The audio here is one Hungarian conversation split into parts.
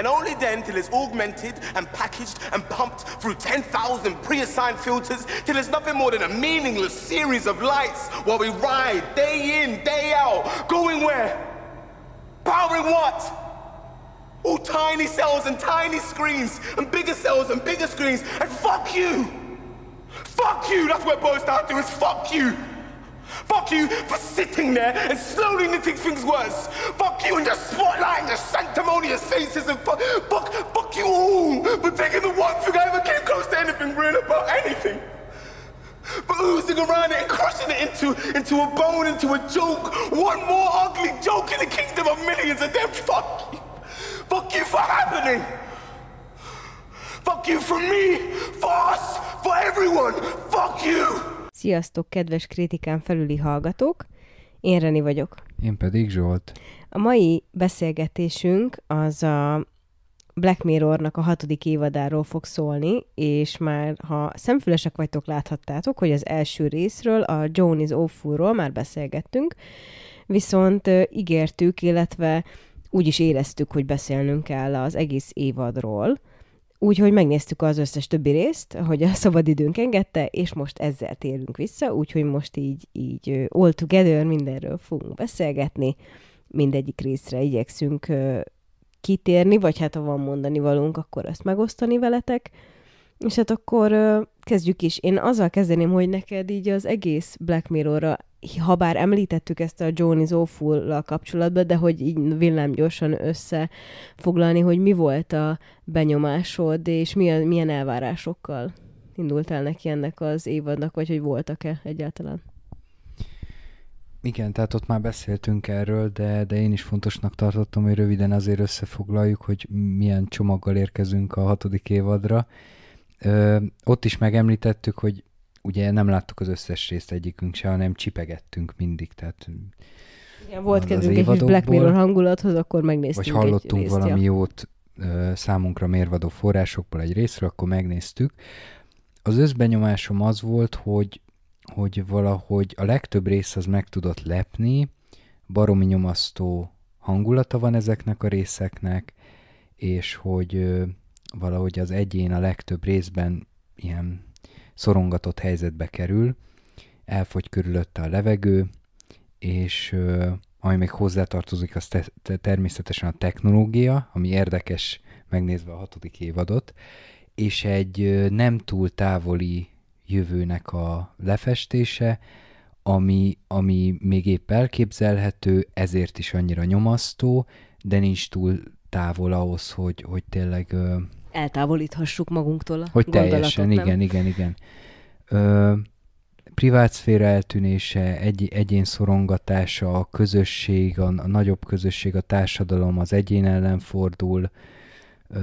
and only then till it's augmented and packaged and pumped through 10,000 pre-assigned filters till it's nothing more than a meaningless series of lights while we ride day in, day out, going where? Powering what? All tiny cells and tiny screens, and bigger cells and bigger screens, and fuck you! Fuck you! That's what it boils down is fuck you! Fuck you for sitting there and slowly knitting things worse. Fuck you and your spotlight and your sanctimonious faces and fuck, fuck, fuck you all for taking the one thing I ever came close to anything real about anything. But oozing around it and crushing it into, into a bone, into a joke. One more ugly joke in the kingdom of millions and them. Fuck you. Fuck you for happening. Fuck you for me, for us, for everyone. Fuck you. Sziasztok, kedves kritikán felüli hallgatók! Én Reni vagyok. Én pedig Zsolt. A mai beszélgetésünk az a Black Mirrornak a hatodik évadáról fog szólni, és már ha szemfülesek vagytok, láthattátok, hogy az első részről, a Joan is Awful-ról már beszélgettünk, viszont ígértük, illetve úgy is éreztük, hogy beszélnünk kell az egész évadról, Úgyhogy megnéztük az összes többi részt, hogy a szabadidőnk engedte, és most ezzel térünk vissza, úgyhogy most így, így all together mindenről fogunk beszélgetni, mindegyik részre igyekszünk kitérni, vagy hát ha van mondani valunk, akkor ezt megosztani veletek. És hát akkor kezdjük is. Én azzal kezdeném, hogy neked így az egész Black Mirror-ra ha bár említettük ezt a is awful kapcsolatban, de hogy így villám gyorsan összefoglalni, hogy mi volt a benyomásod, és milyen, milyen elvárásokkal indultál neki ennek az évadnak, vagy hogy voltak-e egyáltalán? Igen, tehát ott már beszéltünk erről, de, de én is fontosnak tartottam, hogy röviden azért összefoglaljuk, hogy milyen csomaggal érkezünk a hatodik évadra. Ö, ott is megemlítettük, hogy ugye nem láttuk az összes részt egyikünk se, hanem csipegettünk mindig, tehát igen, volt kedvünk egy kis Black Mirror hangulathoz, akkor megnéztük Vagy hallottunk részt, valami ja. jót ö, számunkra mérvadó forrásokból egy részről, akkor megnéztük. Az összbenyomásom az volt, hogy, hogy valahogy a legtöbb rész az meg tudott lepni, baromi nyomasztó hangulata van ezeknek a részeknek, és hogy valahogy az egyén a legtöbb részben ilyen szorongatott helyzetbe kerül, elfogy körülötte a levegő, és ami még hozzátartozik, az te- te- természetesen a technológia, ami érdekes megnézve a hatodik évadot, és egy nem túl távoli jövőnek a lefestése, ami, ami még épp elképzelhető, ezért is annyira nyomasztó, de nincs túl távol ahhoz, hogy, hogy tényleg eltávolíthassuk magunktól a Hogy teljesen, nem? igen, igen, igen. Ö, privát szféra eltűnése, egy, egyén szorongatása, a közösség, a, a nagyobb közösség, a társadalom az egyén ellen fordul, ö,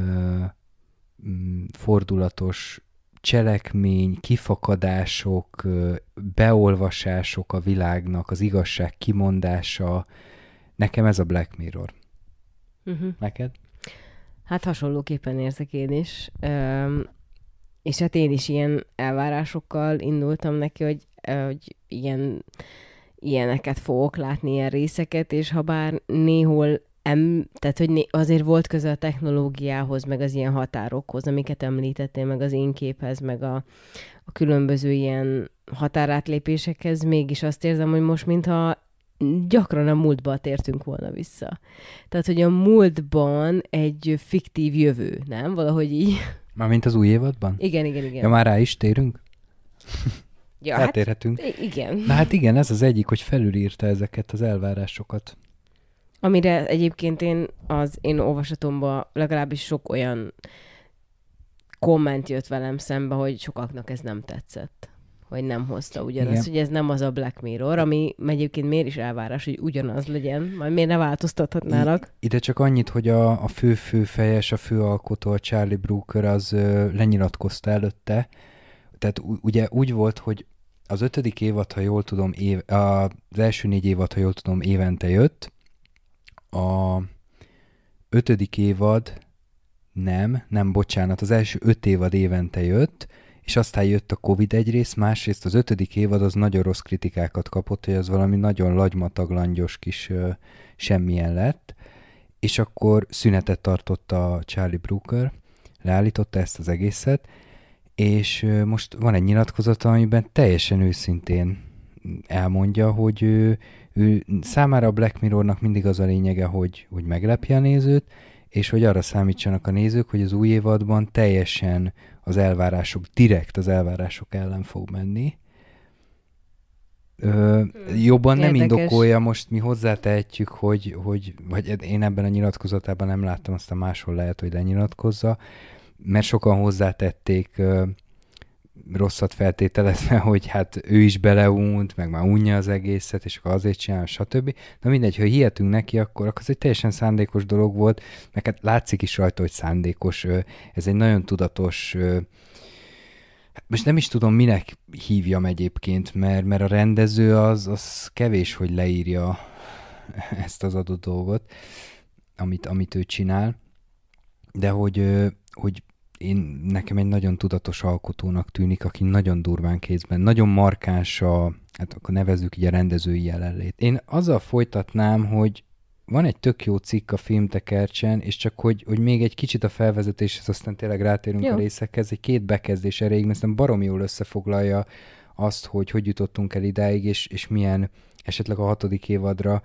mm, fordulatos cselekmény, kifakadások, beolvasások a világnak, az igazság kimondása. Nekem ez a Black Mirror. Uh-huh. Neked? Hát hasonlóképpen érzek én is. Üm, és hát én is ilyen elvárásokkal indultam neki, hogy, hogy ilyen, ilyeneket fogok látni, ilyen részeket, és ha bár néhol em, tehát hogy azért volt köze a technológiához, meg az ilyen határokhoz, amiket említettél, meg az én képhez, meg a, a különböző ilyen határátlépésekhez, mégis azt érzem, hogy most mintha gyakran a múltba tértünk volna vissza. Tehát, hogy a múltban egy fiktív jövő, nem? Valahogy így. Mármint az új évadban? Igen, igen, igen. Ja, már rá is térünk? Ja, hát Eltérhetünk. Hát, igen. Na hát igen, ez az egyik, hogy felülírta ezeket az elvárásokat. Amire egyébként én az én olvasatomban legalábbis sok olyan komment jött velem szembe, hogy sokaknak ez nem tetszett hogy nem hozta ugyanazt, Igen. hogy ez nem az a Black Mirror, ami egyébként miért is elvárás, hogy ugyanaz legyen, majd miért ne változtathatnának? Ide csak annyit, hogy a, a fő főfejes, a főalkotó, a Charlie Brooker az ö, lenyilatkozta előtte, tehát ugye úgy volt, hogy az ötödik évad, ha jól tudom, év, az első négy évad, ha jól tudom, évente jött, a ötödik évad nem, nem, bocsánat, az első öt évad évente jött, és aztán jött a Covid egyrészt, másrészt az ötödik évad az nagyon rossz kritikákat kapott, hogy az valami nagyon lagymatag, kis ö, semmilyen lett, és akkor szünetet tartott a Charlie Brooker, leállította ezt az egészet, és most van egy nyilatkozata, amiben teljesen őszintén elmondja, hogy ő, ő számára a Black Mirrornak mindig az a lényege, hogy, hogy meglepje a nézőt, és hogy arra számítsanak a nézők, hogy az új évadban teljesen az elvárások, direkt az elvárások ellen fog menni. Ö, hmm. jobban nem Érdekes. indokolja, most mi hozzátehetjük, hogy, hogy, vagy én ebben a nyilatkozatában nem láttam, aztán máshol lehet, hogy lenyilatkozza, mert sokan hozzátették rosszat feltételezve, hogy hát ő is beleunt, meg már unja az egészet, és akkor azért csinál, stb. Na mindegy, ha hihetünk neki, akkor, akkor az egy teljesen szándékos dolog volt, meg hát látszik is rajta, hogy szándékos. Ez egy nagyon tudatos hát most nem is tudom, minek hívjam egyébként, mert, mert a rendező az, az kevés, hogy leírja ezt az adott dolgot, amit, amit ő csinál, de hogy, hogy én nekem egy nagyon tudatos alkotónak tűnik, aki nagyon durván kézben, nagyon markáns a, hát akkor nevezzük így a rendezői jelenlét. Én azzal folytatnám, hogy van egy tök jó cikk a filmtekercsen, és csak hogy, hogy még egy kicsit a felvezetéshez, aztán tényleg rátérünk jó. a részekhez, egy két bekezdés erejéig, mert szerintem barom jól összefoglalja azt, hogy hogy jutottunk el idáig, és, és milyen, esetleg a hatodik évadra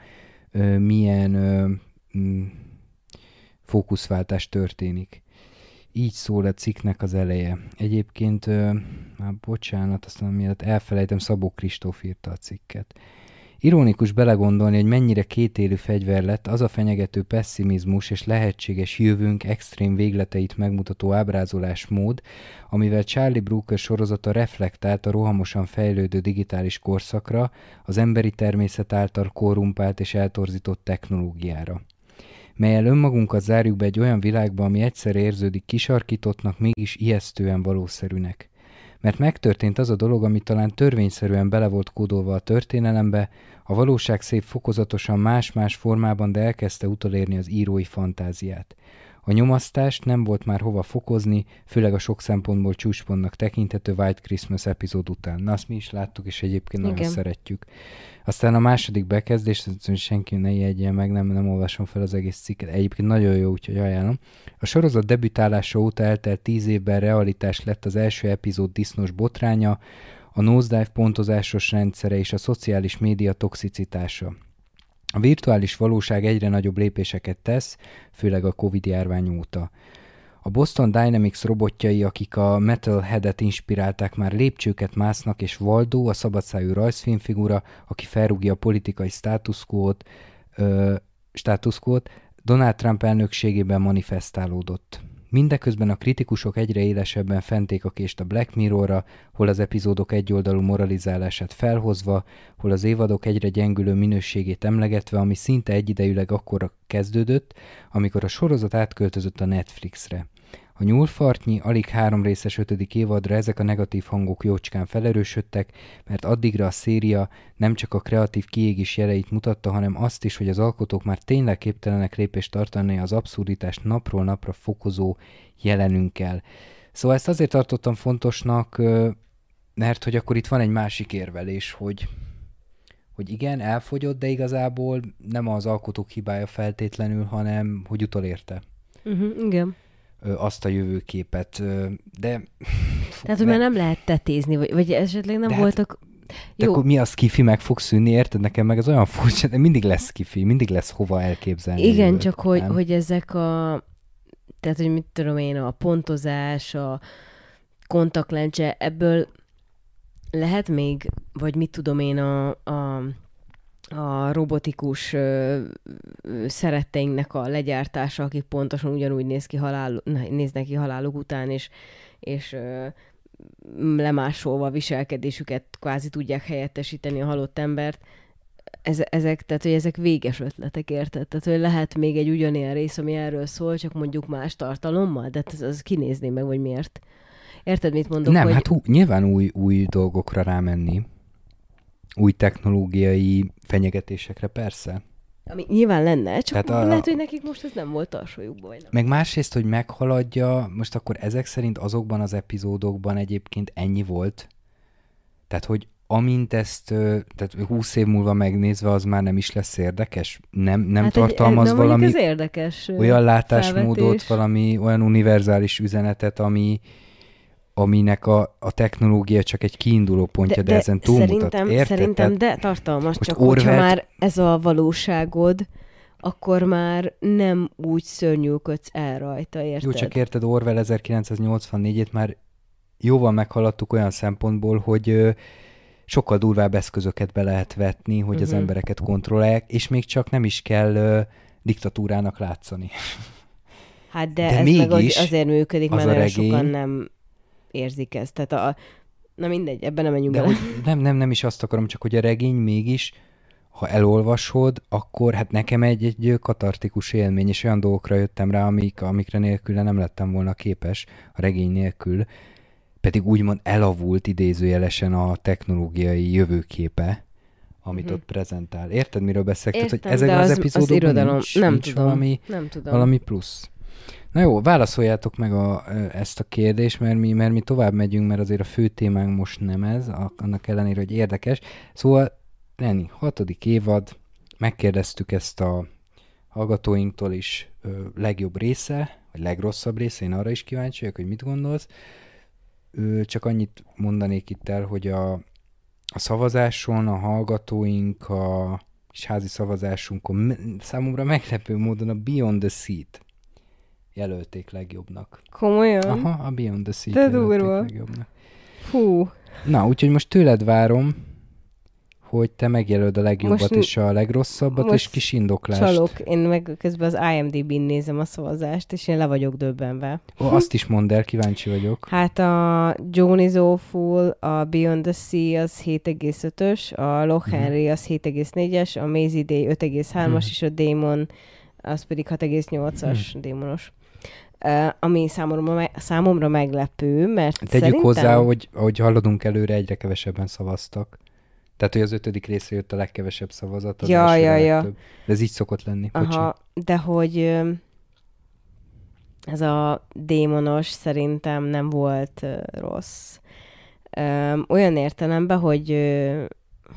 ö, milyen ö, m, fókuszváltás történik. Így szól a cikknek az eleje. Egyébként, már bocsánat, aztán miatt elfelejtem, Szabó Kristóf írta a cikket. Ironikus belegondolni, hogy mennyire kétélű fegyver lett az a fenyegető pessimizmus és lehetséges jövőnk extrém végleteit megmutató ábrázolásmód, amivel Charlie Brooker sorozata reflektált a rohamosan fejlődő digitális korszakra, az emberi természet által korrumpált és eltorzított technológiára melyel önmagunkat zárjuk be egy olyan világba, ami egyszer érződik kisarkítottnak, mégis ijesztően valószerűnek. Mert megtörtént az a dolog, ami talán törvényszerűen bele volt kódolva a történelembe, a valóság szép fokozatosan más-más formában, de elkezdte utolérni az írói fantáziát. A nyomasztást nem volt már hova fokozni, főleg a sok szempontból csúcspontnak tekinthető White Christmas epizód után. Na, azt mi is láttuk, és egyébként Igen. nagyon szeretjük. Aztán a második bekezdés, senki ne jegye meg, nem, nem olvasom fel az egész cikket. Egyébként nagyon jó, úgyhogy ajánlom. A sorozat debütálása óta eltelt tíz évben realitás lett az első epizód disznos botránya, a nosedive pontozásos rendszere és a szociális média toxicitása. A virtuális valóság egyre nagyobb lépéseket tesz, főleg a Covid járvány óta. A Boston Dynamics robotjai, akik a Metalhead-et inspirálták, már lépcsőket másznak, és Waldo, a szabadszájú rajzfilmfigura, aki felrúgja a politikai státuszkót, státuszkót, Donald Trump elnökségében manifestálódott. Mindeközben a kritikusok egyre élesebben fenték a kést a Black Mirrorra, hol az epizódok egyoldalú moralizálását felhozva, hol az évadok egyre gyengülő minőségét emlegetve, ami szinte egyidejűleg akkora kezdődött, amikor a sorozat átköltözött a Netflixre. A nyúlfartnyi, alig három részes ötödik évadra ezek a negatív hangok jócskán felerősödtek, mert addigra a széria nem csak a kreatív kiégés jeleit mutatta, hanem azt is, hogy az alkotók már tényleg képtelenek lépést tartani az abszurditást napról napra fokozó jelenünkkel. Szóval ezt azért tartottam fontosnak, mert hogy akkor itt van egy másik érvelés, hogy hogy igen, elfogyott, de igazából nem az alkotók hibája feltétlenül, hanem hogy utolérte. Uh-huh, igen azt a jövőképet, de... Tehát, hogy már nem lehet tetézni, vagy, vagy esetleg nem de hát voltak... Hát, de Jó. akkor mi az kifi meg fog szűnni, érted? Nekem meg az olyan furcsa, de mindig lesz kifi, mindig lesz hova elképzelni. Igen, jövőt, csak hogy, hogy ezek a... Tehát, hogy mit tudom én, a pontozás, a kontaktlencse, ebből lehet még, vagy mit tudom én, a, a a robotikus ö, szeretteinknek a legyártása, akik pontosan ugyanúgy néz ki halál, néznek ki haláluk után, és, és ö, lemásolva a viselkedésüket kvázi tudják helyettesíteni a halott embert. Ez, ezek, tehát, hogy ezek véges ötletek, érted? Tehát, hogy lehet még egy ugyanilyen rész, ami erről szól, csak mondjuk más tartalommal, de hát az, az kinézné meg, vagy miért. Érted, mit mondok? Nem, hogy... hát hú, nyilván új, új dolgokra rámenni új technológiai fenyegetésekre, persze. Ami nyilván lenne, csak Tehát a... lehet, hogy nekik most ez nem volt alsójukban. Vagy nem. Meg másrészt, hogy meghaladja, most akkor ezek szerint azokban az epizódokban egyébként ennyi volt. Tehát, hogy amint ezt, tehát 20 év múlva megnézve, az már nem is lesz érdekes? Nem, nem hát tartalmaz egy, valami ez érdekes olyan látásmódot, felvetés. valami olyan univerzális üzenetet, ami, aminek a, a technológia csak egy kiinduló pontja, de, de, de ezen túlmutat. Szerintem, Érted? szerintem de tartalmas, most csak hogyha Orwellt- már ez a valóságod, akkor már nem úgy szörnyűködsz el rajta, érted? Jó, csak érted, Orwell 1984-et már jóval meghaladtuk olyan szempontból, hogy ö, sokkal durvább eszközöket be lehet vetni, hogy uh-huh. az Mhm. embereket kontrollálják, és még csak nem is kell ö, diktatúrának látszani. Hát de, De ez meg mégis az- azért működik, az mert a regény- sokan nem érzik ezt. Tehát a, na mindegy, ebben nem menjünk De bele. nem, nem, nem is azt akarom, csak hogy a regény mégis, ha elolvasod, akkor hát nekem egy, egy katartikus élmény, és olyan dolgokra jöttem rá, amik, amikre nélküle nem lettem volna képes, a regény nélkül, pedig úgymond elavult idézőjelesen a technológiai jövőképe, amit Mhm. ott prezentál. Érted, miről beszélek? Tehát, Értem, hogy ezekben az, az, epizódokban az irodalom, nincs, nem nincs tudom, valami, nem tudom. valami plusz. Na jó, válaszoljátok meg a, ezt a kérdést, mert mi, mert mi tovább megyünk, mert azért a fő témánk most nem ez, annak ellenére, hogy érdekes. Szóval, Lenni, hatodik évad, megkérdeztük ezt a hallgatóinktól is ö, legjobb része, vagy legrosszabb része, én arra is kíváncsi vagyok, hogy mit gondolsz. Ö, csak annyit mondanék itt el, hogy a, a szavazáson a hallgatóink a és házi szavazásunkon számomra meglepő módon a Beyond the Seat jelölték legjobbnak. Komolyan? Aha, a Beyond the Seat De durva. legjobbnak. Fú, Na, úgyhogy most tőled várom, hogy te megjelöld a legjobbat Most- és a legrosszabbat, most és kis indoklást. csalok. Én meg közben az IMDb-n nézem a szavazást, és én le vagyok döbbenve. Ó, azt is mondd el, kíváncsi vagyok. Hát a Joan is Awful, a Beyond the Sea az 7,5-ös, a Loch Mhm. Henry az 7,4-es, a Maisie Day 5,3-as, Mhm. és a Damon az pedig 6,8-as démonos. Ami számomra, számomra meglepő, mert Tegyük szerintem... hozzá, hogy ahogy haladunk előre, egyre kevesebben szavaztak. Tehát, hogy az ötödik részre jött a legkevesebb szavazat, az Ja, ja, ja. De ez így szokott lenni. Bocsi. Aha, de hogy ez a démonos szerintem nem volt rossz. Olyan értelemben, hogy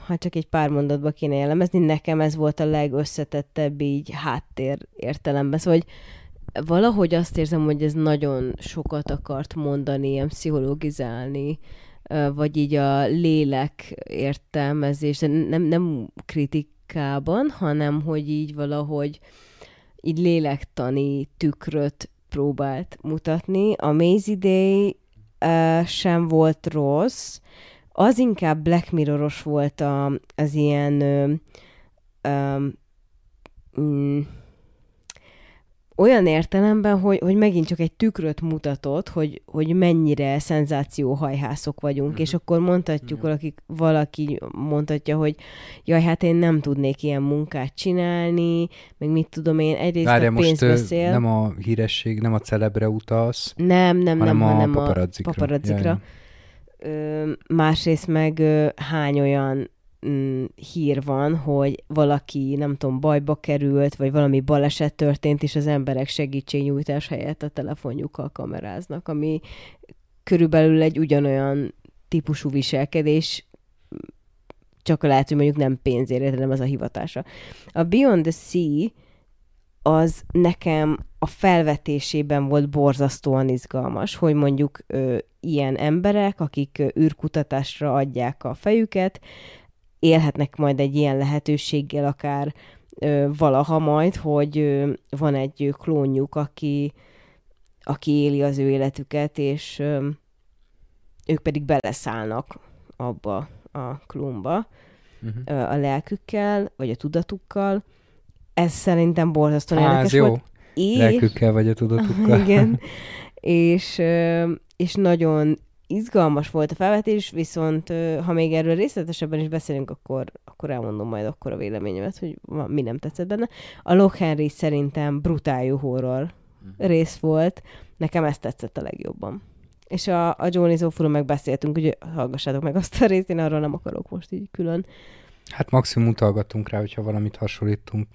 ha csak egy pár mondatba kéne jellemezni, nekem ez volt a legösszetettebb így háttér értelemben. Szóval, hogy valahogy azt érzem, hogy ez nagyon sokat akart mondani, ilyen pszichologizálni, ö, vagy így a lélek értelmezés, nem, nem kritikában, hanem hogy így valahogy így lélektani tükröt próbált mutatni. A Maisie Day uh, sem volt rossz, az inkább Black Mirroros volt a, az ilyen ö, um, mm, olyan értelemben, hogy, hogy megint csak egy tükröt mutatott, hogy, hogy mennyire szenzációhajhászok vagyunk, Mhm. és akkor mondhatjuk, valaki, valaki mondhatja, hogy jaj, hát én nem tudnék ilyen munkát csinálni, meg mit tudom én, egyrészt Várja, a most pénz ö, beszél. nem a híresség, nem a celebre utalsz, Nem, nem, hanem nem, a hanem a paparazzikra. Ja, Ö, másrészt meg ö, hány olyan mm, hír van, hogy valaki, nem tudom, bajba került, vagy valami baleset történt, és az emberek segítségnyújtás helyett a telefonjukkal kameráznak, ami körülbelül egy ugyanolyan típusú viselkedés, csak lehet, hogy mondjuk nem pénzért, de nem az a hivatása. A Beyond the Sea az nekem a felvetésében volt borzasztóan izgalmas, hogy mondjuk ö, ilyen emberek, akik űrkutatásra adják a fejüket, élhetnek majd egy ilyen lehetőséggel akár ö, valaha majd, hogy ö, van egy klónjuk, aki, aki éli az ő életüket, és ö, ők pedig beleszállnak abba a klónba Mhm. ö, a lelkükkel, vagy a tudatukkal. Ez szerintem borzasztóan Á, ez érdekes jó. volt. És, Lelkükkel vagy a tudatukkal. igen. És, és nagyon izgalmas volt a felvetés, viszont ha még erről részletesebben is beszélünk, akkor, akkor elmondom majd akkor a véleményemet, hogy mi nem tetszett benne. A Loch Henry szerintem brutál jó horror rész volt. Nekem ezt tetszett a legjobban. És a, a Johnny Zófúról meg beszéltünk, hogy hallgassátok meg azt a részt, én arról nem akarok most így külön. Hát maximum utalgatunk rá, hogyha valamit hasonlítunk.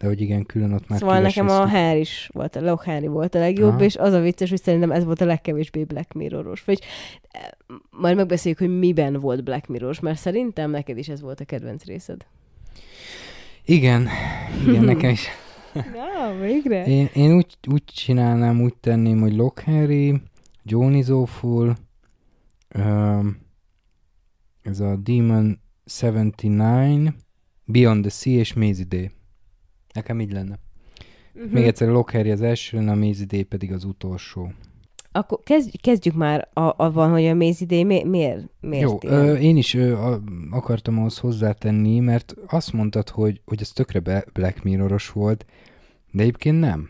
De hogy igen, külön ott már Szóval nekem a. Harry is volt, a Loch Harry volt a legjobb, Aha. és az a vicces, hogy szerintem ez volt a legkevésbé Black Mirroros. Vagy eh, majd megbeszéljük, hogy miben volt Black Mirroros, mert szerintem neked is ez volt a kedvenc részed. Igen, igen, nekem is. Ja, végre? Én, én úgy, úgy csinálnám, úgy tenném, hogy Lock Harry, Joan is Awful, um, ez a Demon 79, Beyond the Sea és Maisie Day. Nekem így lenne. Uh-huh. Még egyszer Lock Harry az első, lenne, a Maisie Day pedig az utolsó. Akkor kezd, kezdjük már a, avval, hogy a Maze Day mi, miért, miért Jó, ilyen? ö, én is ö, a, akartam ahhoz hozzátenni, mert azt mondtad, hogy, hogy ez tökre be Black Mirroros volt, de egyébként nem.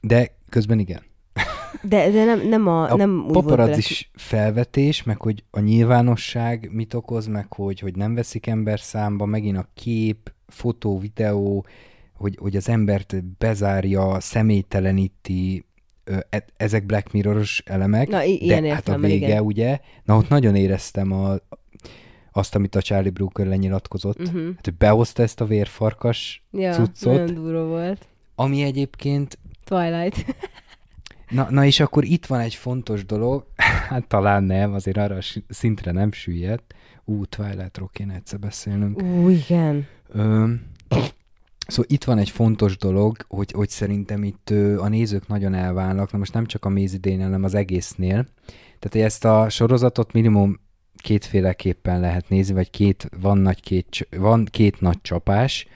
De közben igen. De, de nem, nem, a, A nem volt paparazzis felvetés, meg hogy a nyilvánosság mit okoz, meg hogy, hogy nem veszik ember számba, megint a kép, fotó, videó, hogy, hogy az embert bezárja, személyteleníti, e- ezek Black Mirroros elemek, Na, i- de hát a vége, igen. ugye, na ott nagyon éreztem a, azt, amit a Charlie Brooker lenyilatkozott, Uh-huh. hát, hogy behozta ezt a vérfarkas Ja, cuccot. nagyon durva volt. ami egyébként Twilight. Na, na és akkor itt van egy fontos dolog, hát talán nem, azért arra szintre nem süllyedt. Ú, Twilight-ról kéne egyszer beszélnünk. Ú, igen. Ö, szóval itt van egy fontos dolog, hogy, hogy szerintem itt a nézők nagyon elválnak, na most nem csak a mézidénél, hanem az egésznél. Tehát, hogy ezt a sorozatot minimum kétféleképpen lehet nézni, vagy két, van, nagy két, van két nagy csapás.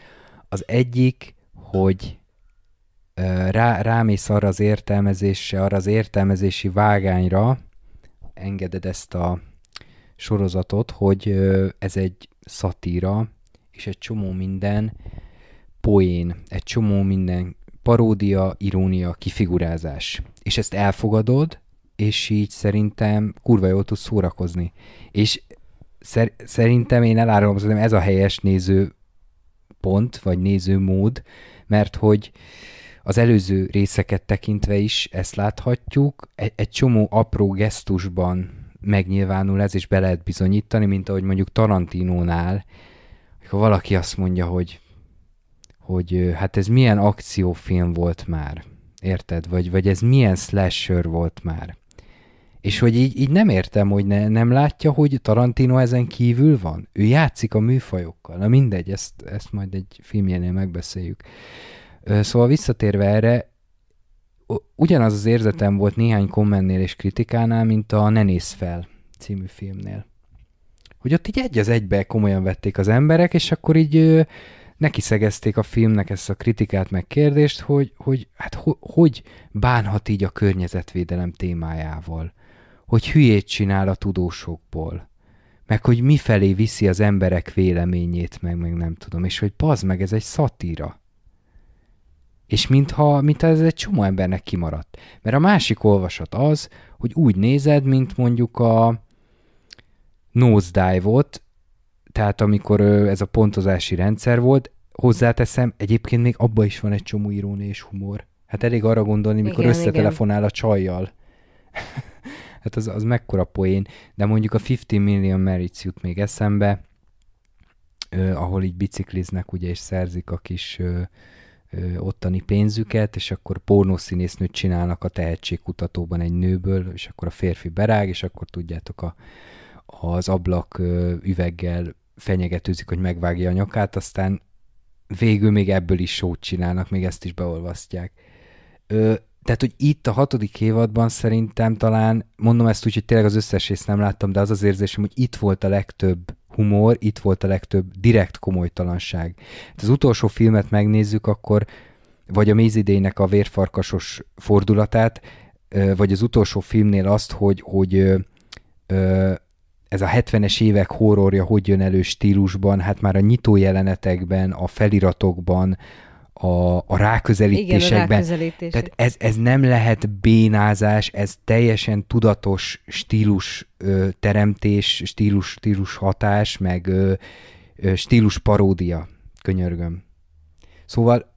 Az egyik, hogy ö, rá, rámész arra az értelmezésre, arra az értelmezési vágányra, engeded ezt a sorozatot, hogy ez egy szatíra, és egy csomó minden poén, egy csomó minden paródia, irónia, kifigurázás. És ezt elfogadod, és így szerintem kurva jól tudsz szórakozni. És szer- szerintem én elárulom, hogy ez a helyes néző pont, vagy nézőmód, mert hogy az előző részeket tekintve is ezt láthatjuk, egy, egy csomó apró gesztusban megnyilvánul ez, és be lehet bizonyítani, mint ahogy mondjuk Tarantinónál, ha valaki azt mondja, hogy, hogy hát ez milyen akciófilm volt már, érted? Vagy, vagy ez milyen slasher volt már. És hogy így, így nem értem, hogy ne, nem látja, hogy Tarantino ezen kívül van. Ő játszik a műfajokkal. Na mindegy, ezt, ezt majd egy filmjénél megbeszéljük. Szóval visszatérve erre, ugyanaz az érzetem volt néhány kommentnél és kritikánál, mint a Ne nézz fel című filmnél. Hogy ott így egy az egybe komolyan vették az emberek, és akkor így ö, neki szegezték a filmnek ezt a kritikát meg kérdést, hogy, hogy hát ho, hogy bánhat így a környezetvédelem témájával. Hogy hülyét csinál a tudósokból. Meg hogy mifelé viszi az emberek véleményét, meg, meg nem tudom. És hogy pazd meg, ez egy szatíra. És mintha, mintha ez egy csomó embernek kimaradt. Mert a másik olvasat az, hogy úgy nézed, mint mondjuk a nosedive-ot, tehát amikor ez a pontozási rendszer volt, hozzáteszem, egyébként még abba is van egy csomó irónia és humor. Hát elég arra gondolni, mikor Igen, összetelefonál a csajjal. hát az, az mekkora poén. De mondjuk a 50 Million Merits jut még eszembe, ö, ahol így bicikliznek, ugye, és szerzik a kis ö, ö, ottani pénzüket, és akkor pornószínésznőt csinálnak a tehetségkutatóban egy nőből, és akkor a férfi berág, és akkor tudjátok, a, az ablak üveggel fenyegetőzik, hogy megvágja a nyakát, aztán végül még ebből is sót csinálnak, még ezt is beolvasztják. Ö, tehát, hogy itt a hatodik évadban szerintem talán, mondom ezt úgy, hogy tényleg az összes részt nem láttam, de az az érzésem, hogy itt volt a legtöbb humor, itt volt a legtöbb direkt komolytalanság. Hát az utolsó filmet megnézzük, akkor vagy a Mézidének a vérfarkasos fordulatát, vagy az utolsó filmnél azt, hogy, hogy ö, ez a 70-es évek horrorja hogy jön elő stílusban, hát már a nyitó jelenetekben, a feliratokban, a, a Igen, a ráközelítésekben. ráközelítések. Tehát ez, ez nem lehet bénázás, ez teljesen tudatos stílus ö, teremtés, stílus, stílus hatás, meg ö, ö, stílus paródia, könyörgöm. Szóval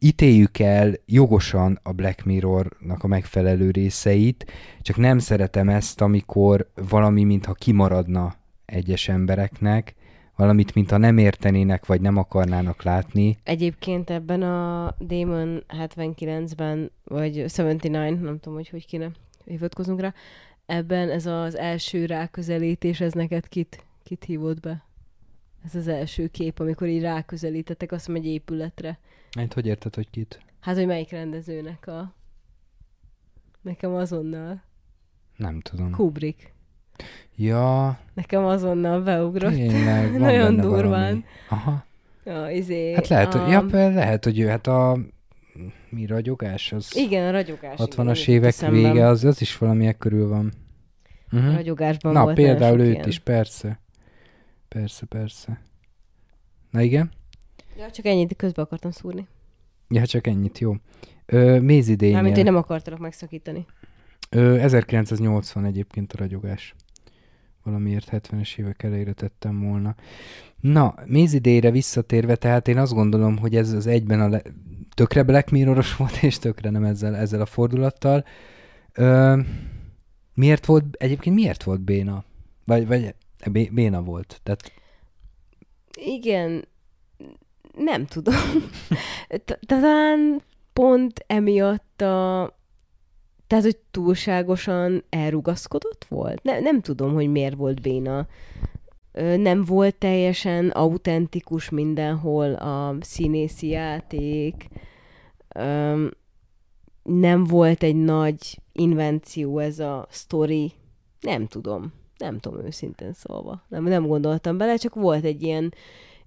ítéljük el jogosan a Black Mirrornak a megfelelő részeit, csak nem szeretem ezt, amikor valami mintha kimaradna egyes embereknek, valamit, mintha nem értenének, vagy nem akarnának látni. Egyébként ebben a Demon 79-ben, vagy 79, nem tudom, hogy hogy kéne hivatkozunk rá, ebben ez az első ráközelítés, ez neked kit, kit hívott be? Ez az első kép, amikor így ráközelítettek, azt mondom, egy épületre. Hát hogy érted, hogy kit? Hát, hogy melyik rendezőnek a... Nekem azonnal. Nem tudom. Kubrick. Ja, Nekem azonnal beugrott. tényleg, Nagyon durván. valami. Aha. Ja, izé, Hát lehet, a... ja, lehet, hogy ő, hát a mi ragyogás, az Igen, a ragyogás. 60-as igen, évek eszemben. vége, az, az is valamiek körül van. A Uh-huh. ragyogásban Na, volt például őt ilyen. is, persze. Persze, persze. Na igen? Ja, csak ennyit közbe akartam szúrni. Ja, csak ennyit, jó. Ö, Mézidénynél. Mármint, hogy nem akartalak megszakítani. Ö, 1980 egyébként a ragyogás. Valamiért 70-es évek elejére tettem volna. Na, Mézidélyre visszatérve, tehát én azt gondolom, hogy ez az egyben a le- tökre Black Mirroros volt, és tökre nem ezzel, ezzel a fordulattal. Ö, miért volt, egyébként miért volt béna? Vagy, vagy bé- béna volt? Tehát Igen, nem tudom. Talán pont emiatt a... Tehát, hogy túlságosan elrugaszkodott volt? Ne, nem tudom, hogy miért volt béna. Nem volt teljesen autentikus mindenhol a színészi játék. Nem volt egy nagy invenció ez a sztori. Nem tudom. Nem tudom őszintén szólva. Nem, nem gondoltam bele, csak volt egy ilyen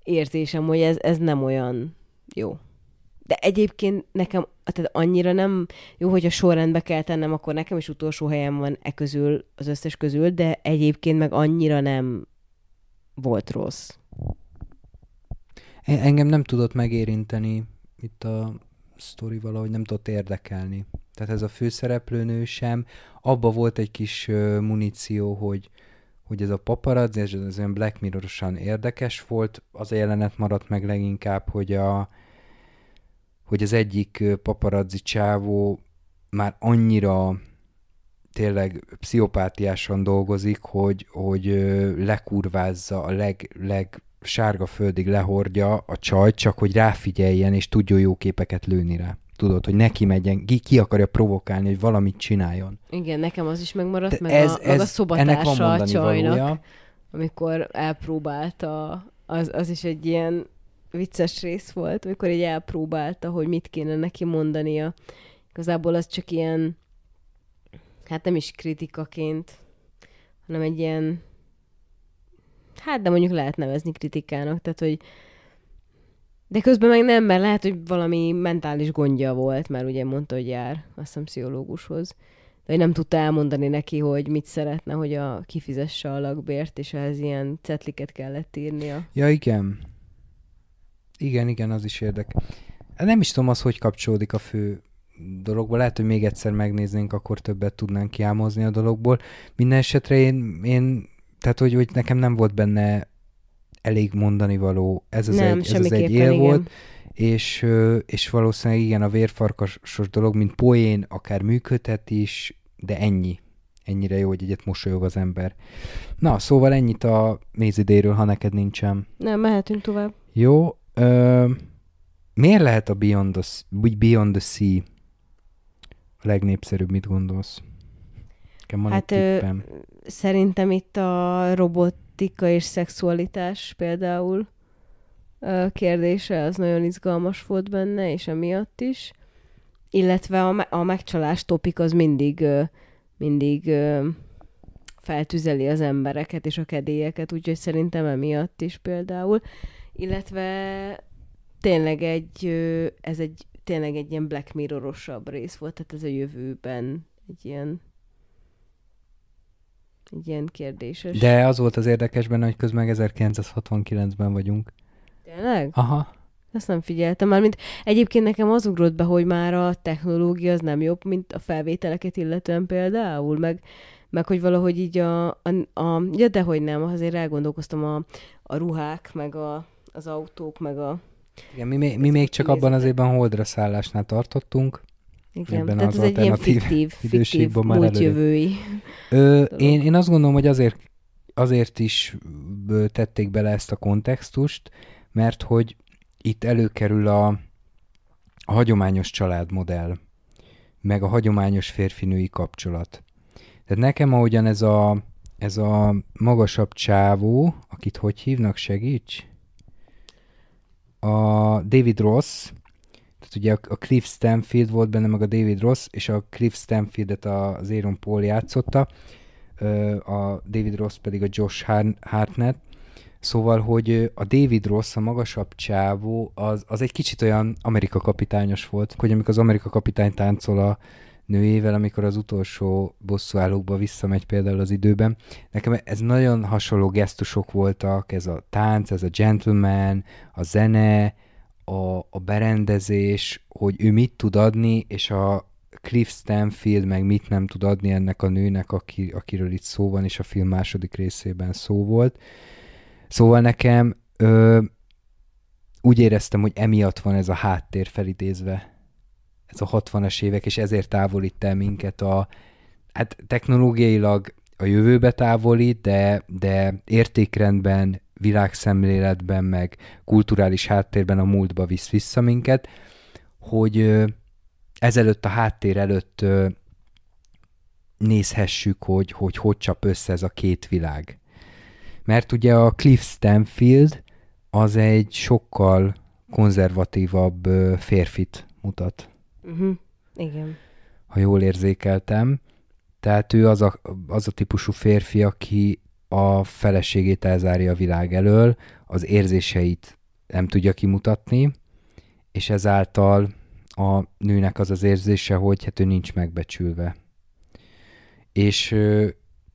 érzésem, hogy ez, ez nem olyan jó. De egyébként nekem tehát annyira nem jó, hogy a sorrendbe kell tennem, akkor nekem is utolsó helyen van e közül, az összes közül, de egyébként meg annyira nem volt rossz. E- engem nem tudott megérinteni itt a sztori valahogy nem tudott érdekelni. Tehát ez a főszereplőnő sem. Abba volt egy kis muníció, hogy, hogy ez a paparazzi, ez, ez olyan Black Mirror-osan érdekes volt. Az a jelenet maradt meg leginkább, hogy a hogy az egyik paparazzi csávó már annyira tényleg pszichopátiásan dolgozik, hogy, hogy lekurvázza a leg, leg sárga földig lehordja a csajt, csak hogy ráfigyeljen, és tudjon jó képeket lőni rá. Tudod, hogy neki megyen, ki, ki akarja provokálni, hogy valamit csináljon. Igen, nekem az is megmaradt, De meg, ez, a, meg a ennek van szobatársa a csajnak, valója. amikor elpróbálta, az, az is egy ilyen vicces rész volt, amikor így elpróbálta, hogy mit kéne neki mondania. Igazából az csak ilyen, hát nem is kritikaként, hanem egy ilyen, hát de mondjuk lehet nevezni kritikának, tehát hogy de közben meg nem, mert lehet, hogy valami mentális gondja volt, mert ugye mondta, hogy jár, azt hiszem, pszichológushoz. De nem tudta elmondani neki, hogy mit szeretne, hogy a kifizesse a lakbért, és ehhez ilyen cetliket kellett írnia. Ja, igen. Igen, igen, az is érdekel. Nem is tudom az, hogy kapcsolódik a fő dologba. Lehet, hogy még egyszer megnéznénk, akkor többet tudnánk kiámozni a dologból. Minden esetre én, én tehát, hogy, hogy nekem nem volt benne elég mondani való. Ez az nem, egy, ez az egy él igen. volt, és, és valószínűleg igen, a vérfarkasos dolog, mint poén, akár működhet is, de ennyi. Ennyire jó, hogy egyet mosolyog az ember. Na, szóval ennyit a mézidéről, ha neked nincsen. Nem, mehetünk tovább. Jó. Ö, miért lehet a Beyond the, Beyond the Sea a legnépszerűbb, mit gondolsz? Nekem van Hát, egy ö. Szerintem itt a robotika és szexualitás például kérdése, az nagyon izgalmas volt benne, és emiatt is. Illetve a, me- a megcsalás topik az mindig, mindig feltüzeli az embereket és a kedélyeket, úgyhogy szerintem emiatt is például. Illetve tényleg egy, ez egy tényleg egy ilyen Black Mirror-osabb rész volt, tehát ez a jövőben egy ilyen egy ilyen kérdéses. De az volt az érdekes benne, hogy közben meg 1969-ben vagyunk. Tényleg? Aha. Ezt nem figyeltem már, mint egyébként nekem az ugrott be, hogy már a technológia az nem jobb, mint a felvételeket illetően például, meg, meg hogy valahogy így a, a, a ja dehogy nem, azért elgondolkoztam a, a ruhák, meg a, az autók, meg a Igen, mi, mi, mi még csak abban az évben holdra szállásnál tartottunk. Igen, Ebben tehát az ez egy ilyen alternatív fiktív, fiktív múltjövői. Ö, én, én azt gondolom, hogy azért azért is tették bele ezt a kontextust, mert hogy itt előkerül a, a hagyományos családmodell, meg a hagyományos férfinői kapcsolat. Tehát nekem ahogyan ez a, ez a magasabb csávó, akit hogy hívnak, segíts? A David Ross, tehát ugye a Cliff Stanfield volt benne, meg a David Ross, és a Cliff Stanfieldet az Aaron Paul játszotta, a David Ross pedig a Josh Har- Hartnett. Szóval, hogy a David Ross, a magasabb csávó, az, az egy kicsit olyan Amerika kapitányos volt, hogy amikor az Amerika kapitány táncol a nőjével, amikor az utolsó bosszúállókba visszamegy például az időben. Nekem ez nagyon hasonló gesztusok voltak, ez a tánc, ez a gentleman, a zene, a, a berendezés, hogy ő mit tud adni, és a Cliff Stanfield meg mit nem tud adni ennek a nőnek, aki, akiről itt szó van, és a film második részében szó volt. Szóval nekem ö, úgy éreztem, hogy emiatt van ez a háttér felidézve, ez a 60-as évek, és ezért távolít el minket a, hát technológiailag a jövőbe távolít, de, de értékrendben, világszemléletben, meg kulturális háttérben a múltba visz vissza minket, hogy ezelőtt a háttér előtt nézhessük, hogy, hogy hogy csap össze ez a két világ. Mert ugye a Cliff Stanfield az egy sokkal konzervatívabb férfit mutat, Uh-huh. Igen. ha jól érzékeltem. Tehát ő az a, az a típusú férfi, aki a feleségét elzárja a világ elől, az érzéseit nem tudja kimutatni, és ezáltal a nőnek az az érzése, hogy hát ő nincs megbecsülve. És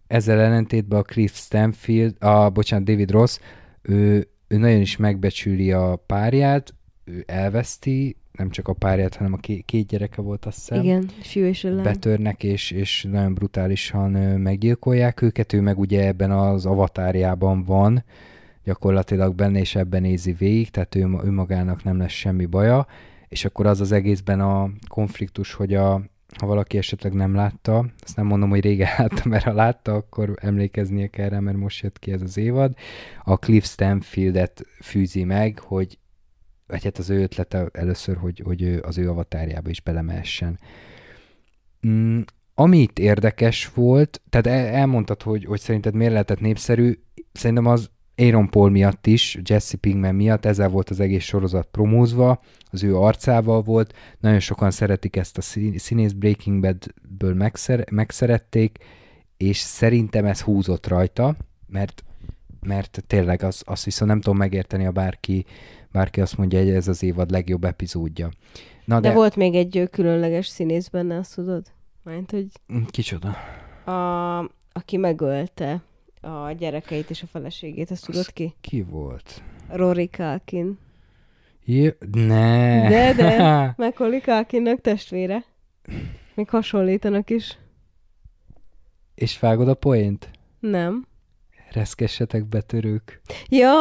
ezzel ellentétben a Cliff Stanfield, a, bocsánat, David Ross, ő, ő nagyon is megbecsüli a párját, ő elveszti, nem csak a párját, hanem a két, két gyereke volt, azt hiszem Igen, fiú és a lány. betörnek, és, és nagyon brutálisan meggyilkolják őket. Ő meg ugye ebben az avatárjában van, gyakorlatilag benne, és ebben nézi végig, tehát ő, ő magának nem lesz semmi baja, és akkor az az egészben a konfliktus, hogy a, ha valaki esetleg nem látta, azt nem mondom, hogy régen látta, mert ha látta, akkor emlékeznie kell rá, mert most jött ki ez az évad, a Cliff Stanfieldet fűzi meg, hogy vagy hát az ő ötlete először, hogy, hogy ő az ő avatárjába is belemehessen. Mm, ami itt érdekes volt, tehát el- elmondtad, hogy, hogy szerinted miért lehetett népszerű, szerintem az Aaron Paul miatt is, Jesse Pinkman miatt, ezzel volt az egész sorozat promózva, az ő arcával volt, nagyon sokan szeretik ezt a szín- színész Breaking Badből megszer- megszerették, és szerintem ez húzott rajta, mert, mert tényleg az, azt viszont nem tudom megérteni, ha bárki, bárki azt mondja, hogy ez az évad legjobb epizódja. Na De, de, volt még egy különleges színész benne, azt tudod? Mert, hogy Mm, Kicsoda? a, aki megölte a gyerekeit és a feleségét, azt tudod ki? Ki volt? Rory Kalkin. Jö, ne. De, de. Macaulay Culkinnak testvére. Még hasonlítanak is. És vágod a poént? Nem. Reszkessetek betörők. Ja,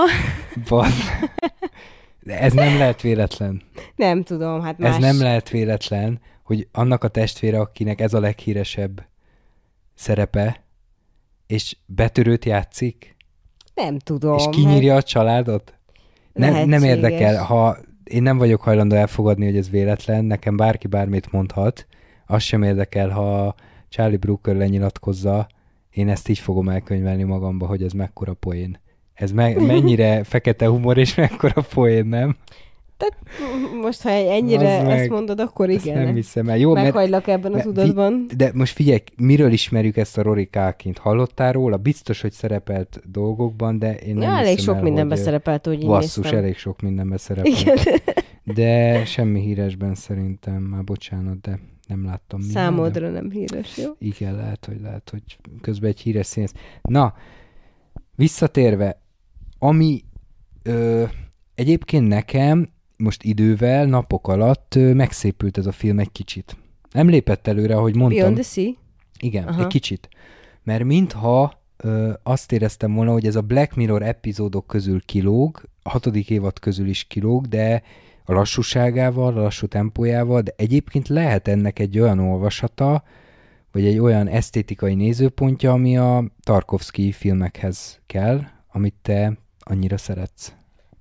Bazd. De ez nem lehet véletlen. nem tudom, hát más. Ez nem lehet véletlen, hogy annak a testvére, akinek ez a leghíresebb szerepe, és betörőt játszik, Nem tudom. és kinyírja a családot? Nem, nem érdekel, ha én nem vagyok hajlandó elfogadni, hogy ez véletlen, nekem bárki bármit mondhat, az sem érdekel, ha Charlie Brooker lenyilatkozza, én ezt így fogom elkönyvelni magamba, hogy ez mekkora poén. Ez me- mennyire fekete humor, és mekkora poén, nem? Tehát most, ha ennyire Az meg- ezt mondod, akkor igen. nem hiszem el. Jó, mert, Meghagylak ebben az mert udatban. de most figyelj, miről ismerjük ezt a Rory Kákint? Hallottál róla? Biztos, hogy szerepelt dolgokban, de én nem Ja, elég sok el, mindenbe hogy, szerepelt, így Basszus, néztem. elég sok mindenbe szerepelt. Igen. De semmi híresben szerintem, már bocsánat, de nem láttam minden, Számodra nem híres, jó? Igen, lehet, hogy lehet, hogy közben egy híres színész. Na, visszatérve, ami ö, egyébként nekem most idővel, napok alatt ö, megszépült ez a film egy kicsit. Nem lépett előre, ahogy mondtam. Beyond the Sea? Igen. Aha. egy kicsit. Mert mintha ö, azt éreztem volna, hogy ez a Black Mirror epizódok közül kilóg, a hatodik évad közül is kilóg, de a lassúságával, a lassú tempójával, de egyébként lehet ennek egy olyan olvasata, vagy egy olyan esztétikai nézőpontja, ami a Tarkovsky filmekhez kell, amit te annyira szeretsz.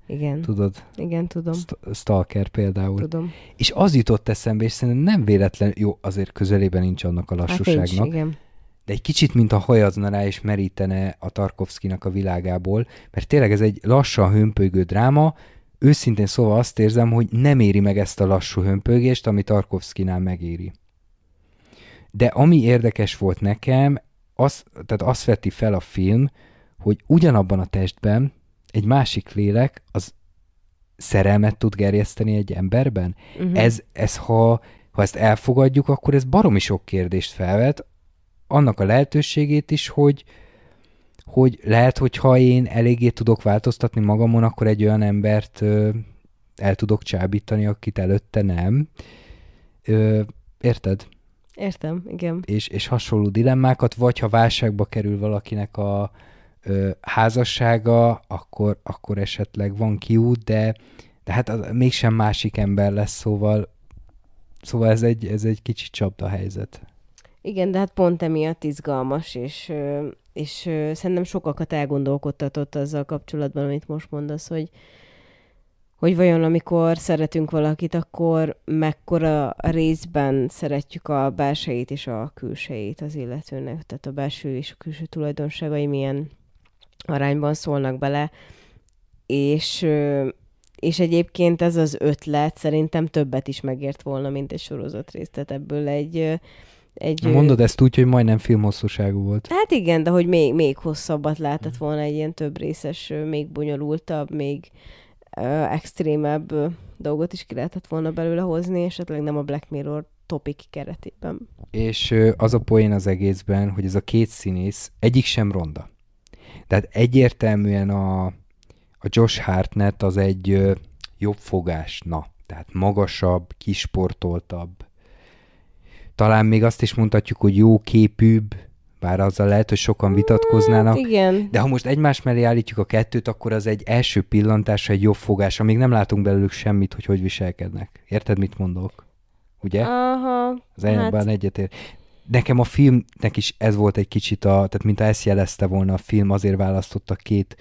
Igen. Tudod? Igen, tudom. St- Stalker például. Tudom. És az jutott eszembe, és szerintem nem véletlen, jó, azért közelében nincs annak a Hát lassúságnak, nincs, igen. de egy kicsit, mint a hajazna rá és merítene a Tarkovszkinak a világából, mert tényleg ez egy lassan hömpölygő dráma, őszintén szóval azt érzem, hogy nem éri meg ezt a lassú hömpölgést, ami Tarkovszkinál megéri. De ami érdekes volt nekem, az, tehát azt veti fel a film, hogy ugyanabban a testben egy másik lélek az szerelmet tud gerjeszteni egy emberben. Uh-huh. Ez, ez ha, ha ezt elfogadjuk, akkor ez baromi sok kérdést felvet, annak a lehetőségét is, hogy, hogy lehet, hogy ha én eléggé tudok változtatni magamon, akkor egy olyan embert ö, el tudok csábítani, akit előtte nem. Ö, érted? Értem, igen. És, és hasonló dilemmákat, vagy ha válságba kerül valakinek a ö, házassága, akkor, akkor esetleg van kiút, de, de hát az, mégsem másik ember lesz, szóval szóval ez egy, ez egy kicsit csapda helyzet. Igen, de hát pont emiatt izgalmas, és, és szerintem sokakat elgondolkodtatott azzal kapcsolatban, amit most mondasz, hogy, hogy vajon amikor szeretünk valakit, akkor mekkora részben szeretjük a belsejét és a külsejét az illetőnek, tehát a belső és a külső tulajdonságai milyen arányban szólnak bele, és, és egyébként ez az ötlet szerintem többet is megért volna, mint egy sorozatrész, tehát ebből egy, egy... Mondod ezt úgy, hogy majdnem filmhosszúságú volt. Hát igen, de hogy még, még hosszabbat lehetett volna egy ilyen több részes, még bonyolultabb, még ö, extrémebb ö, dolgot is ki lehetett volna belőle hozni, és esetleg nem a Black Mirror topic keretében. És ö, az a poén az egészben, hogy ez a két színész egyik sem ronda. Tehát egyértelműen a, a Josh Hartnett az egy ö, jobb fogás, na, tehát magasabb, kisportoltabb. Talán még azt is mondhatjuk, hogy jó képűbb, bár azzal lehet, hogy sokan vitatkoznának. Hát igen. De ha most egymás mellé állítjuk a kettőt, akkor az egy első pillantásra egy jobb fogás, amíg nem látunk belőlük semmit, hogy hogy viselkednek. Érted, mit mondok? Ugye? Aha, Az ellenben hát, egyetér. Nekem a filmnek is ez volt egy kicsit a, tehát mint ezt jelezte volna a film, azért választottak két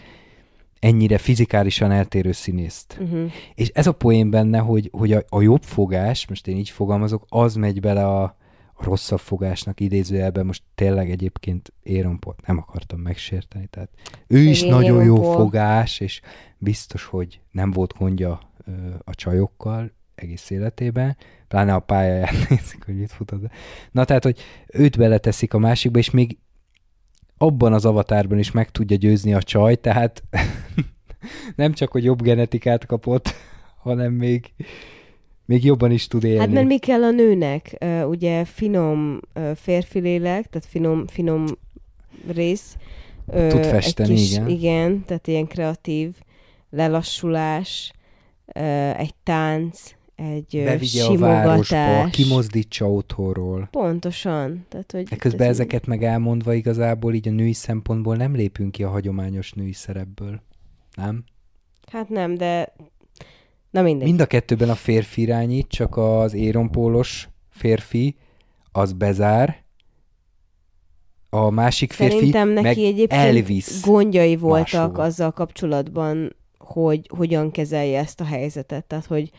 ennyire fizikálisan eltérő színészt. uh-huh. És ez a poén benne, hogy, hogy a, a jobb fogás, most én így fogalmazok, az megy bele a, a rosszabb fogásnak idézőjelben, most tényleg egyébként Paul nem akartam megsérteni, tehát ő is Szegény nagyon Aaron jó fogás, és biztos, hogy nem volt gondja ö, a csajokkal egész életében, pláne a pályáját nézik, hogy mit futod. Na tehát, hogy őt beleteszik a másikba, és még abban az avatárban is meg tudja győzni a csaj, tehát nem csak, hogy jobb genetikát kapott, hanem még, még jobban is tud élni. Hát mert mi kell a nőnek? Uh, ugye finom uh, férfi lélek, tehát finom, finom rész. Uh, Tud festeni, egy kis, igen. Igen, tehát ilyen kreatív lelassulás, uh, egy tánc, egy Bevigye a városba, simogatás. kimozdítsa otthonról. Pontosan. Tehát, hogy De közben ez- ezeket meg elmondva igazából így a női szempontból nem lépünk ki a hagyományos női szerepből. Nem? Hát nem, de na mindegy. Mind a kettőben a férfi irányít, csak az éronpólos férfi az bezár, a másik férfi Szerintem neki meg egyébként elvisz. gondjai voltak máshova. azzal kapcsolatban, hogy hogyan kezelje ezt a helyzetet. Tehát, hogy,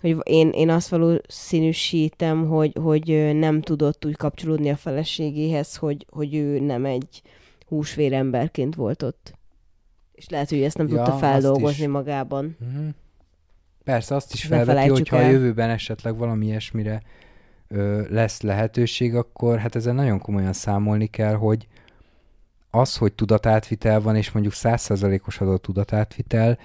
hogy én, én azt valószínűsítem, hogy, hogy nem tudott úgy kapcsolódni a feleségéhez, hogy, hogy ő nem egy húsvér emberként volt ott. És lehet, hogy ezt nem Ja, tudta feldolgozni magában. Mhm. Persze azt is felveti, hogyha a el. jövőben esetleg valami ilyesmire ö, lesz lehetőség, akkor hát ezzel nagyon komolyan számolni kell, hogy az, hogy tudatátvitel van, és mondjuk százszerzalékos az a tudatátvitel,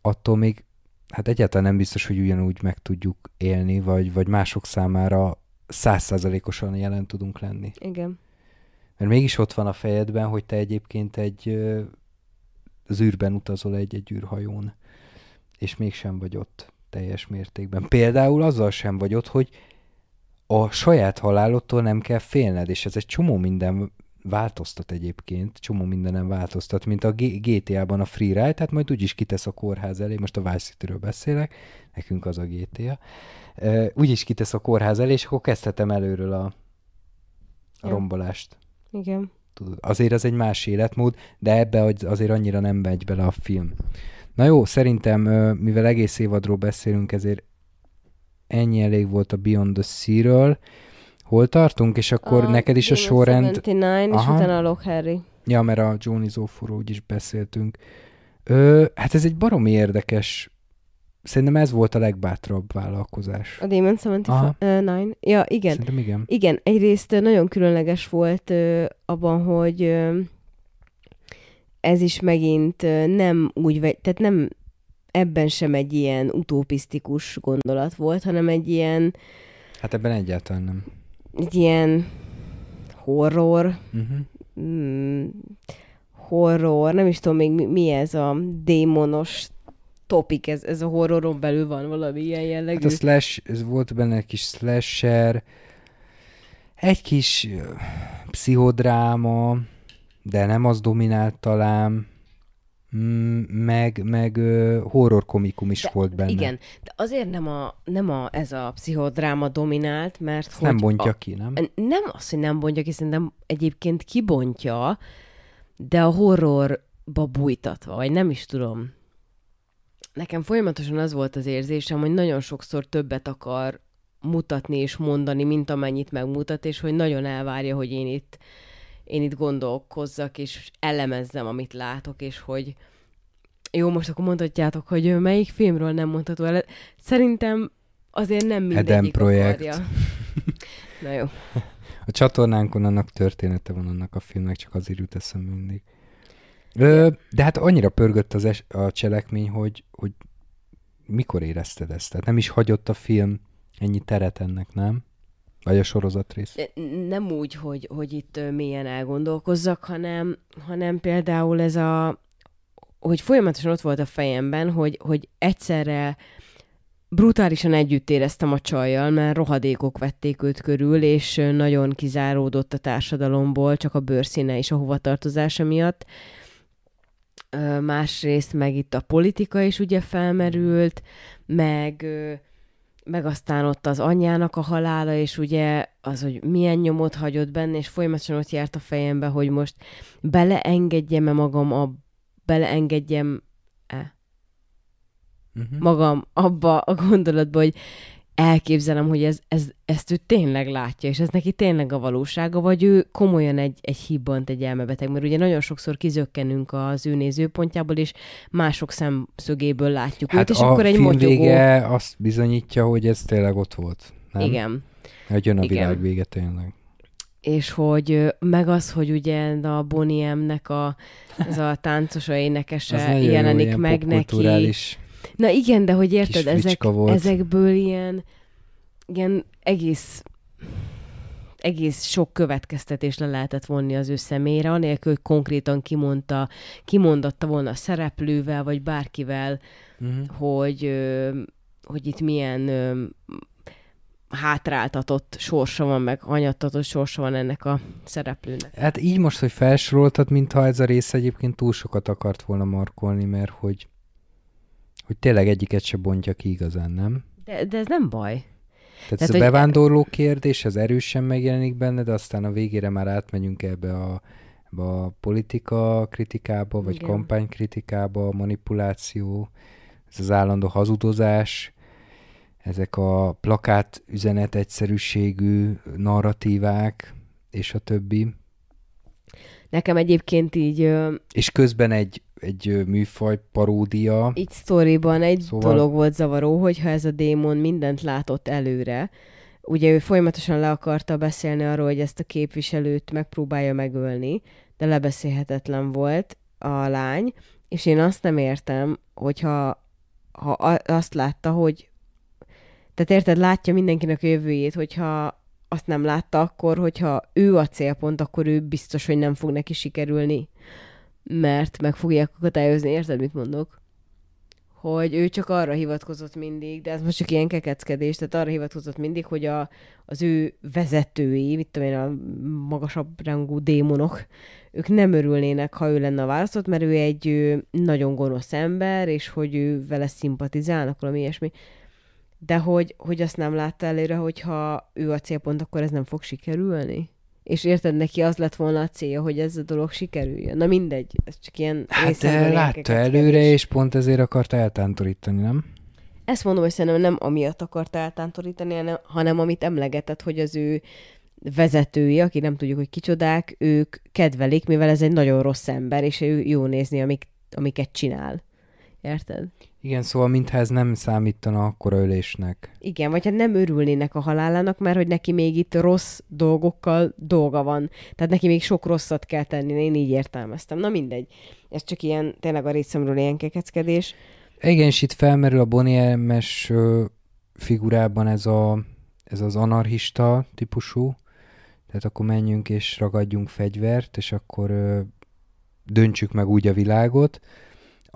attól még hát egyáltalán nem biztos, hogy ugyanúgy meg tudjuk élni, vagy, vagy mások számára százszerzalékosan jelen tudunk lenni. Igen. Mert mégis ott van a fejedben, hogy te egyébként egy az űrben utazol egy, egy űrhajón, és mégsem vagy ott teljes mértékben. Például azzal sem vagy ott, hogy a saját halálodtól nem kell félned, és ez egy csomó minden változtat egyébként, csomó mindenem változtat, mint a GTA-ban a Freeride, tehát majd úgyis kitesz a kórház elé, most a Vice City-ről beszélek, nekünk az a GTA, úgyis kitesz a kórház elé, és akkor kezdhetem előről a, a rombolást. Igen. Tudod, azért az egy más életmód, de ebbe az- azért annyira nem megy bele a film. Na jó, szerintem, mivel egész évadról beszélünk, ezért ennyi elég volt a Beyond the Sea-ről. Hol tartunk, és akkor A neked is a sorrend... 79, és Aha. utána a Lock Harry. Ja, mert a Johnny Zóforról is beszéltünk. Ö, hát ez egy baromi érdekes... Szerintem ez volt a legbátrabb vállalkozás. A Demon Aha. 79. Ja, igen. Szerintem igen. Igen, egyrészt nagyon különleges volt ö, abban, hogy ö, ez is megint nem úgy, tehát nem ebben sem egy ilyen utopisztikus gondolat volt, hanem egy ilyen, Hát ebben egyáltalán nem. egy ilyen horror, Uh-huh. mm, horror, nem is tudom még mi, mi ez a démonos topik, ez, ez a horroron belül van valami ilyen jellegű. Hát a slash, ez volt benne egy kis slasher, egy kis pszichodráma, de nem az dominált talán, Mm, meg, meg horror komikum is De- volt benne. Igen, de azért nem, a, nem a, ez a pszichodráma dominált, mert Ezt hogy nem bontja a, ki, nem? Nem az, hogy nem bontja ki, szerintem egyébként kibontja, de a horrorba bújtatva, vagy nem is tudom. Nekem folyamatosan az volt az érzésem, hogy nagyon sokszor többet akar mutatni és mondani, mint amennyit megmutat, és hogy nagyon elvárja, hogy én itt, én itt gondolkozzak, és elemezzem, amit látok, és hogy jó, most akkor mondhatjátok, hogy melyik filmről nem mondható el. Szerintem azért nem mindegyik Eden projekt. akarja. Na jó. A csatornánkon annak története van annak a filmnek, csak azért jut eszembe mindig. Ö, de hát annyira pörgött az es- a cselekmény, hogy, hogy mikor érezted ezt? Tehát nem is hagyott a film ennyi teret ennek, nem? Vagy a sorozatrész? nem úgy, hogy, hogy itt mélyen elgondolkozzak, hanem, hanem például ez a, hogy folyamatosan ott volt a fejemben, hogy, hogy egyszerre brutálisan együtt éreztem a csajjal, mert rohadékok vették őt körül, és nagyon kizáródott a társadalomból, csak a bőrszíne és a hovatartozása miatt. Másrészt meg itt a politika is ugye felmerült, meg meg aztán ott az anyjának a halála, és ugye az, hogy milyen nyomot hagyott benne, és folyamatosan ott járt a fejembe, hogy most beleengedjem-e magam a beleengedjem-e Uh-huh. magam abba a gondolatba, hogy elképzelem, hogy ez, ez, ezt ő tényleg látja, és ez neki tényleg a valósága, vagy ő komolyan egy, egy hibbant, egy elmebeteg, mert ugye nagyon sokszor kizökkenünk az ő nézőpontjából, és mások szemszögéből látjuk Hát őt, és a akkor egy motyogó... vége azt bizonyítja, hogy ez tényleg ott volt. Nem? Igen. Hogy jön a Igen. világ vége tényleg. és hogy meg az, hogy ugye a Bonnie M-nek a, ez a táncosa, énekese jó, jelenik ilyen meg neki. Na igen, de hogy érted, ezek, volt. ezekből ilyen, ilyen egész egész sok következtetés le lehetett vonni az ő személyre, anélkül, hogy konkrétan kimondta, kimondatta volna a szereplővel, vagy bárkivel, Uh-huh. hogy, hogy itt milyen hátráltatott sorsa van, meg hanyattatott sorsa van ennek a szereplőnek. Hát így most, hogy felsoroltad, mintha ez a rész egyébként túl sokat akart volna markolni, mert hogy, hogy tényleg egyiket se bontja ki igazán, nem? De, de ez nem baj. Tehát, Tehát, ez a hogy- bevándorló kérdés, ez erősen megjelenik benne, de aztán a végére már átmegyünk ebbe a, ebbe a politika kritikába, vagy Igen. kampánykritikába, manipuláció, ez az állandó hazudozás, ezek a plakát üzenet egyszerűségű narratívák, és a többi. Nekem egyébként így, ö, És közben egy, egy műfaj paródia. így sztoriban egy Szóval- dolog volt zavaró, hogyha ez a démon mindent látott előre, ugye ő folyamatosan le akarta beszélni arról, hogy ezt a képviselőt megpróbálja megölni, de lebeszélhetetlen volt a lány, és én azt nem értem, hogyha ha azt látta, hogy tehát érted, látja mindenkinek a jövőjét, hogyha azt nem látta akkor, hogyha ő a célpont, akkor ő biztos, hogy nem fog neki sikerülni, mert meg fogják akadályozni, érted, mit mondok? Hogy ő csak arra hivatkozott mindig, de ez most csak ilyen kekeckedés, tehát arra hivatkozott mindig, hogy a, az ő vezetői, mit tudom én, a magasabb rangú démonok, ők nem örülnének, ha ő lenne a választott, mert ő egy nagyon gonosz ember, és hogy ő vele szimpatizálnak, valami ilyesmi. De hogy, hogy azt nem látta előre, hogyha ő a célpont, akkor ez nem fog sikerülni. És érted, neki az lett volna a célja, hogy ez a dolog sikerüljön. Na mindegy, ez csak ilyen Hát de ilyen látta előre, és pont ezért akart eltántorítani, nem? Ezt mondom, hogy szerintem nem amiatt akart eltántorítani, hanem, hanem amit emlegetett, hogy az ő vezetői, aki nem tudjuk, hogy kicsodák, ők kedvelik, mivel ez egy nagyon rossz ember, és ő jó nézni, amik, amiket csinál. Érted? Igen, szóval mintha ez nem számítana akkora ölésnek. Igen, vagy hát nem örülnének a halálának, mert hogy neki még itt rossz dolgokkal dolga van. Tehát neki még sok rosszat kell tenni, én így értelmeztem. Na mindegy. Ez csak ilyen, tényleg a részemről ilyen kekeckedés. Igen, és itt felmerül a Bonnie ö, figurában ez, a, ez az anarchista típusú, tehát akkor menjünk és ragadjunk fegyvert, és akkor ö, döntsük meg úgy a világot.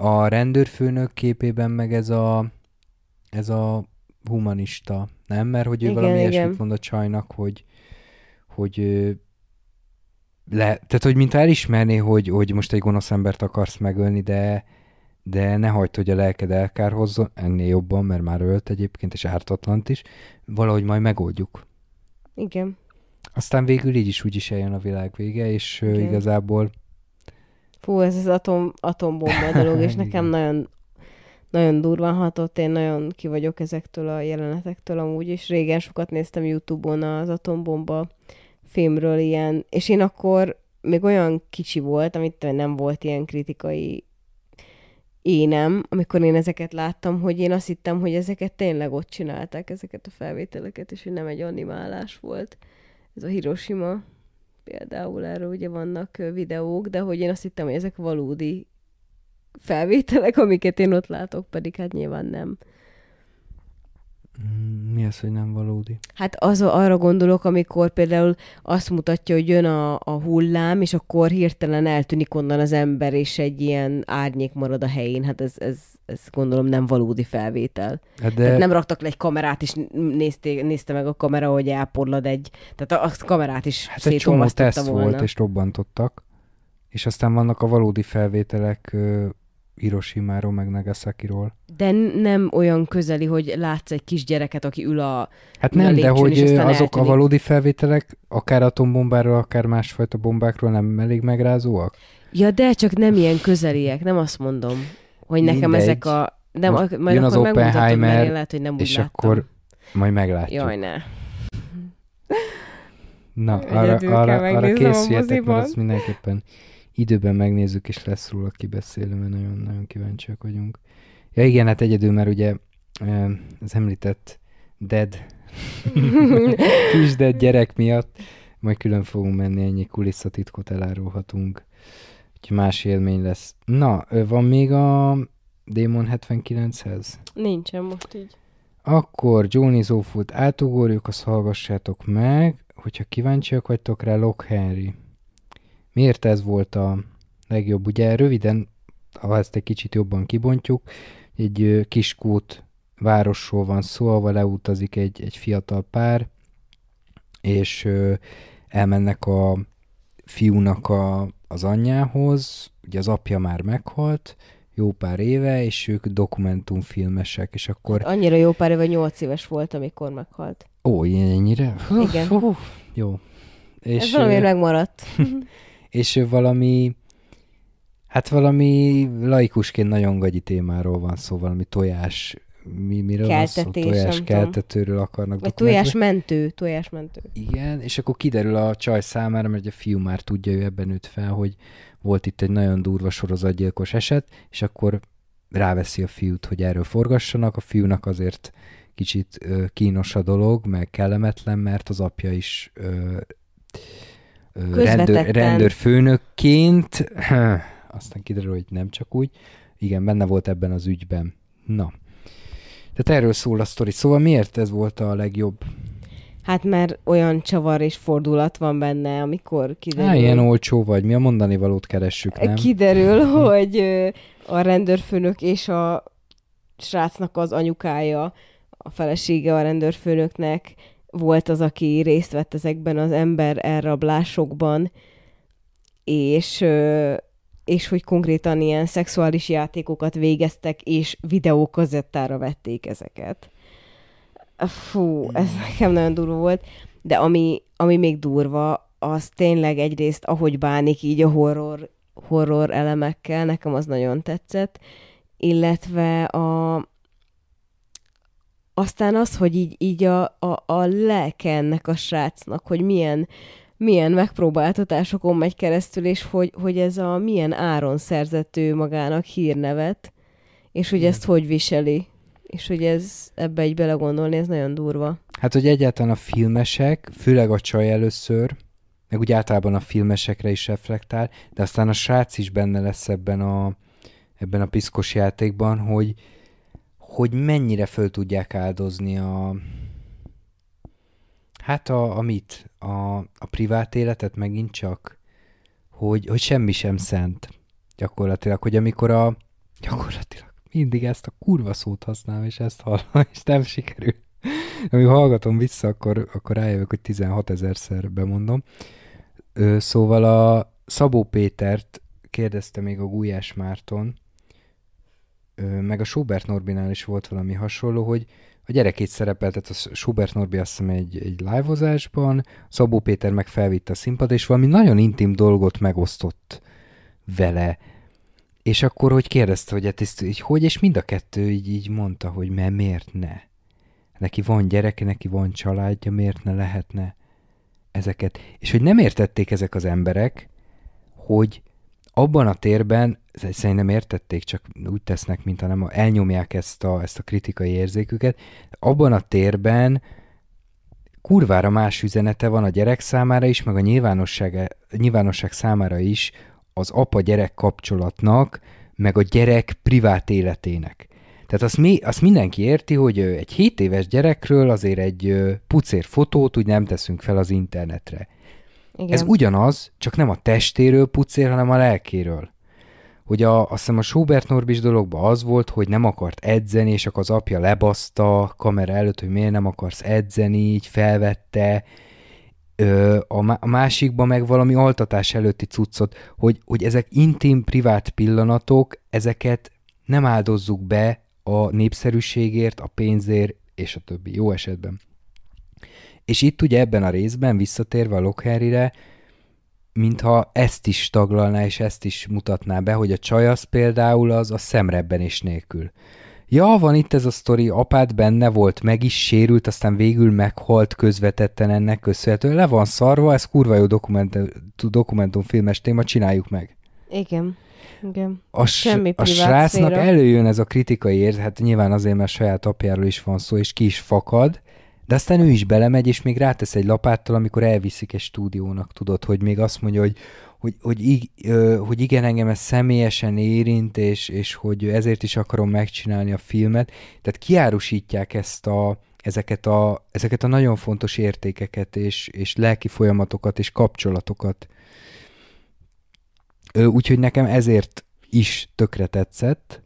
A rendőrfőnök képében meg ez a, ez a humanista, nem? Mert hogy ő Igen, valami igen. ilyesmit mond a csajnak, hogy, hogy le, tehát, hogy mint elismerné, hogy, hogy most egy gonosz embert akarsz megölni, de, de ne hagyd, hogy a lelked elkárhozzon, ennél jobban, mert már ölt egyébként, és ártatlant is, valahogy majd megoldjuk. Igen. Aztán végül így is úgy is eljön a világ vége, és Igen. igazából Fú, ez az atom, atombomba dolog, és nekem nagyon, nagyon durván hatott, én nagyon ki vagyok ezektől a jelenetektől amúgy, és régen sokat néztem Youtube-on az atombomba filmről ilyen, és én akkor még olyan kicsi volt, amit nem volt ilyen kritikai énem, amikor én ezeket láttam, hogy én azt hittem, hogy ezeket tényleg ott csinálták, ezeket a felvételeket, és hogy nem egy animálás volt. Ez a Hiroshima például erről ugye vannak videók, de hogy én azt hittem, hogy ezek valódi felvételek, amiket én ott látok, pedig hát nyilván nem. Mm, mi az, hogy nem valódi? Hát az, arra gondolok, amikor például azt mutatja, hogy jön a, a hullám, és akkor hirtelen eltűnik onnan az ember, és egy ilyen árnyék marad a helyén. Hát ez, ez, ez gondolom nem valódi felvétel. Hát De... Tehát nem raktak le egy kamerát, és nézté, nézte meg a kamera, hogy elporlad egy... Tehát a, a kamerát is hát egy csomó teszt volna. volt, és robbantottak, és aztán vannak a valódi felvételek Hiroshima-ról, meg Nagasaki-ról. De nem olyan közeli, hogy látsz egy kisgyereket, aki ül a... Hát ül a nem, de lépcsőn, hogy azok eltűnik. a valódi felvételek, akár atombombáról, akár másfajta bombákról nem elég megrázóak? Ja, de csak nem ilyen közeliek, nem azt mondom, hogy nekem Mindegy. ezek a... De Most majd jön az akkor mert Oppenheimer, én lehet, hogy nem úgy és láttam. akkor majd meglátjuk. Jaj, ne. Na, arra, arra, arra a készüljetek, mert azt mindenképpen időben megnézzük, és lesz róla kibeszélő, mert nagyon-nagyon kíváncsiak vagyunk. Ja igen, hát egyedül, mert ugye az említett dead, kis dead gyerek miatt majd külön fogunk menni, ennyi kulisszatitkot elárulhatunk. Úgyhogy más élmény lesz. Na, van még a Démon 79-hez? Nincsen most így. Akkor Johnny Zófult átugorjuk, azt hallgassátok meg, hogyha kíváncsiak vagytok rá, Lock Henry. Miért ez volt a legjobb? Ugye röviden, ha ezt egy kicsit jobban kibontjuk, egy kiskút városról van szó, ahol leutazik egy, egy fiatal pár, és elmennek a fiúnak a, az anyjához, ugye az apja már meghalt, jó pár éve, és ők dokumentumfilmesek, és akkor... Hát annyira jó pár éve, nyolc éves volt, amikor meghalt. Ó, ennyire? Igen. Hú, jó. És Ez valamiért megmaradt. és ö, valami, hát valami laikusként nagyon gagyi témáról van szó, valami tojás, mi, miről van szó? Keltetés, Tojás keltetőről akarnak Vagy tojásmentő, tojásmentő. Igen, és akkor kiderül a csaj számára, mert a fiú már tudja, ő ebben nőtt fel, hogy volt itt egy nagyon durva sorozatgyilkos eset, és akkor ráveszi a fiút, hogy erről forgassanak. A fiúnak azért kicsit ö, kínos a dolog, meg kellemetlen, mert az apja is ö, rendőr, rendőrfőnökként, aztán kiderül, hogy nem csak úgy, igen, benne volt ebben az ügyben. Na. Tehát erről szól a sztori. Szóval miért ez volt a legjobb? Hát mert olyan csavar és fordulat van benne, amikor kiderül... Á, ilyen olcsó vagy, mi a mondani valót keressük, nem? Kiderül, hogy a rendőrfőnök és a srácnak az anyukája, a felesége a rendőrfőnöknek volt az, aki részt vett ezekben az ember elrablásokban, és, és hogy konkrétan ilyen szexuális játékokat végeztek, és videókazettára vették ezeket. Fú, ez nekem nagyon durva volt. De ami, ami még durva, az tényleg egyrészt, ahogy bánik így a horror, horror elemekkel, nekem az nagyon tetszett, illetve a, aztán az, hogy így, így a, a, a lelke ennek a srácnak, hogy milyen, milyen megpróbáltatásokon megy keresztül, és hogy, hogy ez a milyen áron szerzett ő magának hírnevet, és hogy ezt hogy viseli. És hogy ez ebbe egy belegondolni, ez nagyon durva. Hát, hogy egyáltalán a filmesek, főleg a csaj először, meg úgy általában a filmesekre is reflektál, de aztán a srác is benne lesz ebben a, ebben a piszkos játékban, hogy, hogy mennyire föl tudják áldozni a, hát a, a mit, a, a privát életet megint csak, hogy, hogy semmi sem szent gyakorlatilag, hogy amikor a, gyakorlatilag mindig ezt a kurva szót használom, és ezt hallom, és nem sikerül. Amikor hallgatom vissza, akkor, akkor rájövök, hogy 16 ezerszer bemondom. Ö, szóval a Szabó Pétert kérdezte még a Gulyás Márton, meg a Schubert Norbinál is volt valami hasonló, hogy a gyerekét szerepeltet a Schubert Norbi azt hiszem egy, egy live Szabó Péter meg felvitte a színpad, és valami nagyon intim dolgot megosztott vele. És akkor, hogy kérdezte, hogy hát ezt így hogy, és mind a kettő így, így mondta, hogy mert miért ne? Neki van gyereke, neki van családja, miért ne lehetne ezeket? És hogy nem értették ezek az emberek, hogy abban a térben, szerintem értették, csak úgy tesznek, mint hanem elnyomják ezt a, ezt a kritikai érzéküket, abban a térben kurvára más üzenete van a gyerek számára is, meg a nyilvánosság, nyilvánosság számára is az apa-gyerek kapcsolatnak, meg a gyerek privát életének. Tehát azt, mi, azt mindenki érti, hogy egy 7 éves gyerekről azért egy pucér fotót úgy nem teszünk fel az internetre. Igen. Ez ugyanaz, csak nem a testéről pucér, hanem a lelkéről. Hogy a, azt hiszem a Schubert Norbis dologban az volt, hogy nem akart edzeni, és akkor az apja lebaszta kamera előtt, hogy miért nem akarsz edzeni, így felvette, a másikban meg valami altatás előtti cuccot, hogy, hogy ezek intim, privát pillanatok, ezeket nem áldozzuk be a népszerűségért, a pénzért, és a többi, jó esetben. És itt ugye ebben a részben, visszatérve a Lockharry-re, mintha ezt is taglalná, és ezt is mutatná be, hogy a csaj az például az a szemrebbenés nélkül. Ja, van itt ez a sztori, apád benne volt, meg is sérült, aztán végül meghalt közvetetten ennek köszönhetően. Le van szarva, ez kurva jó dokumentum, dokumentumfilmes téma, csináljuk meg. Igen. Igen. A, Semmi a srácnak széra. előjön ez a kritikai érzet, hát nyilván azért, mert saját apjáról is van szó, és ki is fakad, de aztán ő is belemegy, és még rátesz egy lapáttal, amikor elviszik egy stúdiónak, tudod, hogy még azt mondja, hogy, hogy, hogy, hogy igen, engem ez személyesen érint, és, és hogy ezért is akarom megcsinálni a filmet. Tehát kiárusítják ezt a, ezeket, a, ezeket a nagyon fontos értékeket, és, és lelki folyamatokat, és kapcsolatokat. Úgyhogy nekem ezért is tökre tetszett,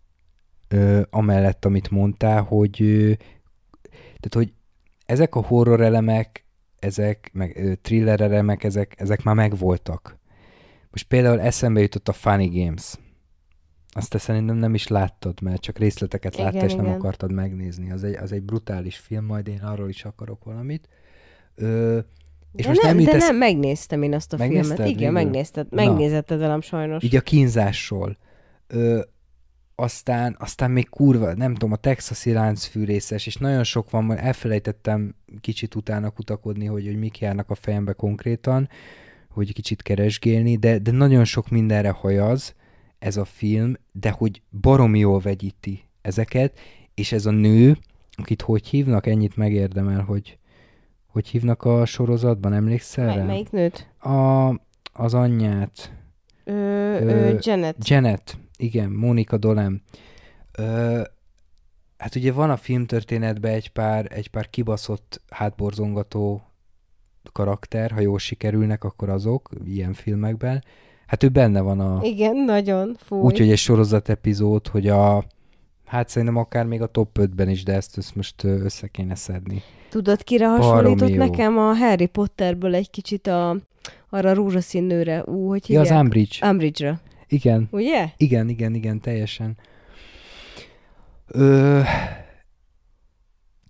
amellett, amit mondtál, hogy, tehát, hogy ezek a horror elemek, ezek, meg thriller elemek, ezek, ezek már megvoltak. Most például eszembe jutott a Funny Games. Azt te szerintem nem is láttad, mert csak részleteket igen, láttál, és nem igen. akartad megnézni. Az egy, az egy brutális film, majd én arról is akarok valamit. Ö, és de most nem, nem de nem, megnéztem én azt a filmet. Igen, végül? megnézted, megnézetted velem sajnos. Így a kínzásról. Ö, aztán, aztán még kurva, nem tudom, a texasi láncfűrészes, és nagyon sok van, elfelejtettem kicsit utána kutakodni, hogy, hogy mik járnak a fejembe konkrétan, hogy kicsit keresgélni, de, de nagyon sok mindenre hajaz ez a film, de hogy baromi jól vegyíti ezeket, és ez a nő, akit hogy hívnak, ennyit megérdemel, hogy hogy hívnak a sorozatban, emlékszel rá? Melyik nőt? A, az anyját. Ö, ö, Janet. Janet, igen, Mónika Dolem. Ö, hát ugye van a filmtörténetben egy pár, egy pár kibaszott hátborzongató karakter, ha jól sikerülnek, akkor azok, ilyen filmekben. Hát ő benne van a... Igen, nagyon. Úgyhogy egy sorozat epizód, hogy a... Hát szerintem akár még a top 5-ben is, de ezt, ezt most össze kéne szedni. Tudod, kire hasonlított nekem a Harry Potterből egy kicsit a, arra rózsaszín nőre? Ú, hogy hívják? Ja, az Umbridge. Umbridge-ra. Igen. Ugye? Igen, igen, igen, teljesen. Ö,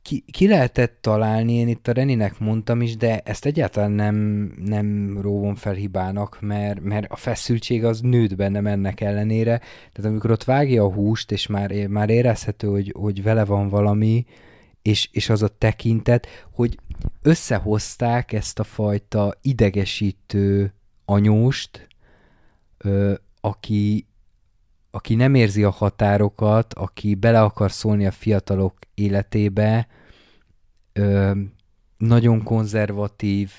ki, ki lehetett találni, én itt a Reninek mondtam is, de ezt egyáltalán nem, nem róvom fel hibának, mert, mert a feszültség az nőtt bennem ennek ellenére. Tehát amikor ott vágja a húst, és már, már érezhető, hogy, hogy vele van valami, és, és az a tekintet, hogy összehozták ezt a fajta idegesítő anyóst, ö, aki, aki nem érzi a határokat, aki bele akar szólni a fiatalok életébe, ö, nagyon konzervatív,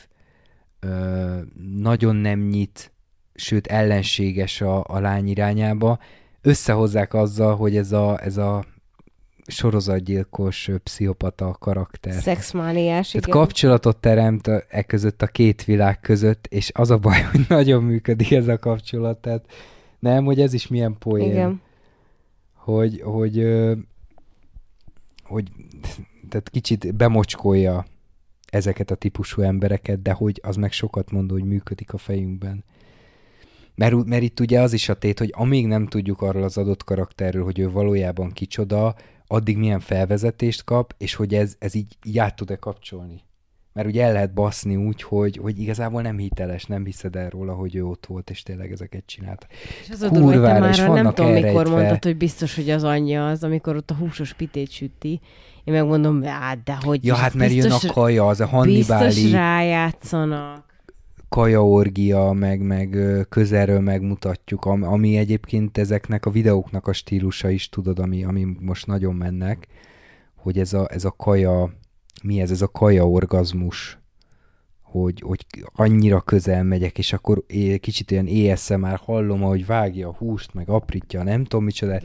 ö, nagyon nem nyit, sőt ellenséges a, a lány irányába, összehozzák azzal, hogy ez a, ez a sorozatgyilkos pszichopata karakter. Szexmániás, Tehát igen. kapcsolatot teremt e között a két világ között, és az a baj, hogy nagyon működik ez a kapcsolat, tehát nem, hogy ez is milyen poén. Igen. Hogy, hogy, hogy tehát kicsit bemocskolja ezeket a típusú embereket, de hogy az meg sokat mond, hogy működik a fejünkben. Mert, mert itt ugye az is a tét, hogy amíg nem tudjuk arról az adott karakterről, hogy ő valójában kicsoda, addig milyen felvezetést kap, és hogy ez, ez így, így át tud-e kapcsolni. Mert ugye el lehet baszni úgy, hogy, hogy igazából nem hiteles, nem hiszed el róla, hogy ő ott volt, és tényleg ezeket csinálta. És az a durva, már nem tudom, mikor mondtad, hogy biztos, hogy az anyja az, amikor ott a húsos pitét süti. Én megmondom, hát, de hogy Ja, hát mert biztos, jön a kaja, az a hannibáli... Biztos rájátszanak kajaorgia, meg, meg közelről megmutatjuk, ami egyébként ezeknek a videóknak a stílusa is, tudod, ami, ami most nagyon mennek, hogy ez a, ez a kaja, mi ez, ez a kaja orgazmus, hogy, hogy annyira közel megyek, és akkor é, kicsit olyan már hallom, hogy vágja a húst, meg aprítja, nem tudom micsoda,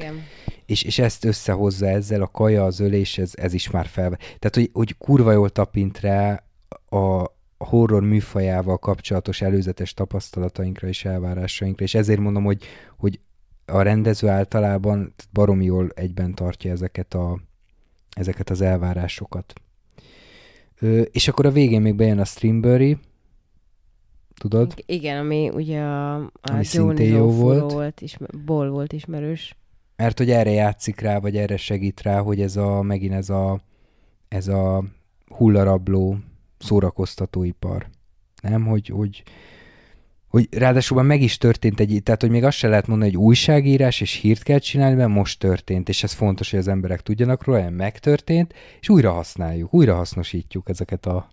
és, és ezt összehozza ezzel, a kaja, az ölés, ez, ez is már fel. Tehát, hogy, hogy kurva jól tapint rá a, a horror műfajával kapcsolatos előzetes tapasztalatainkra és elvárásainkra, és ezért mondom, hogy, hogy a rendező általában baromi jól egyben tartja ezeket, a, ezeket az elvárásokat. Ö, és akkor a végén még bejön a Streambury, tudod? Igen, ami ugye a, a ami szintén jó volt. volt ismer, Ball volt ismerős. Mert hogy erre játszik rá, vagy erre segít rá, hogy ez a, megint ez a, ez a hullarabló szórakoztatóipar. Nem, hogy, hogy, hogy ráadásul meg is történt egy, tehát hogy még azt se lehet mondani, hogy újságírás és hírt kell csinálni, mert most történt, és ez fontos, hogy az emberek tudjanak róla, hogy megtörtént, és újra használjuk, újra hasznosítjuk ezeket a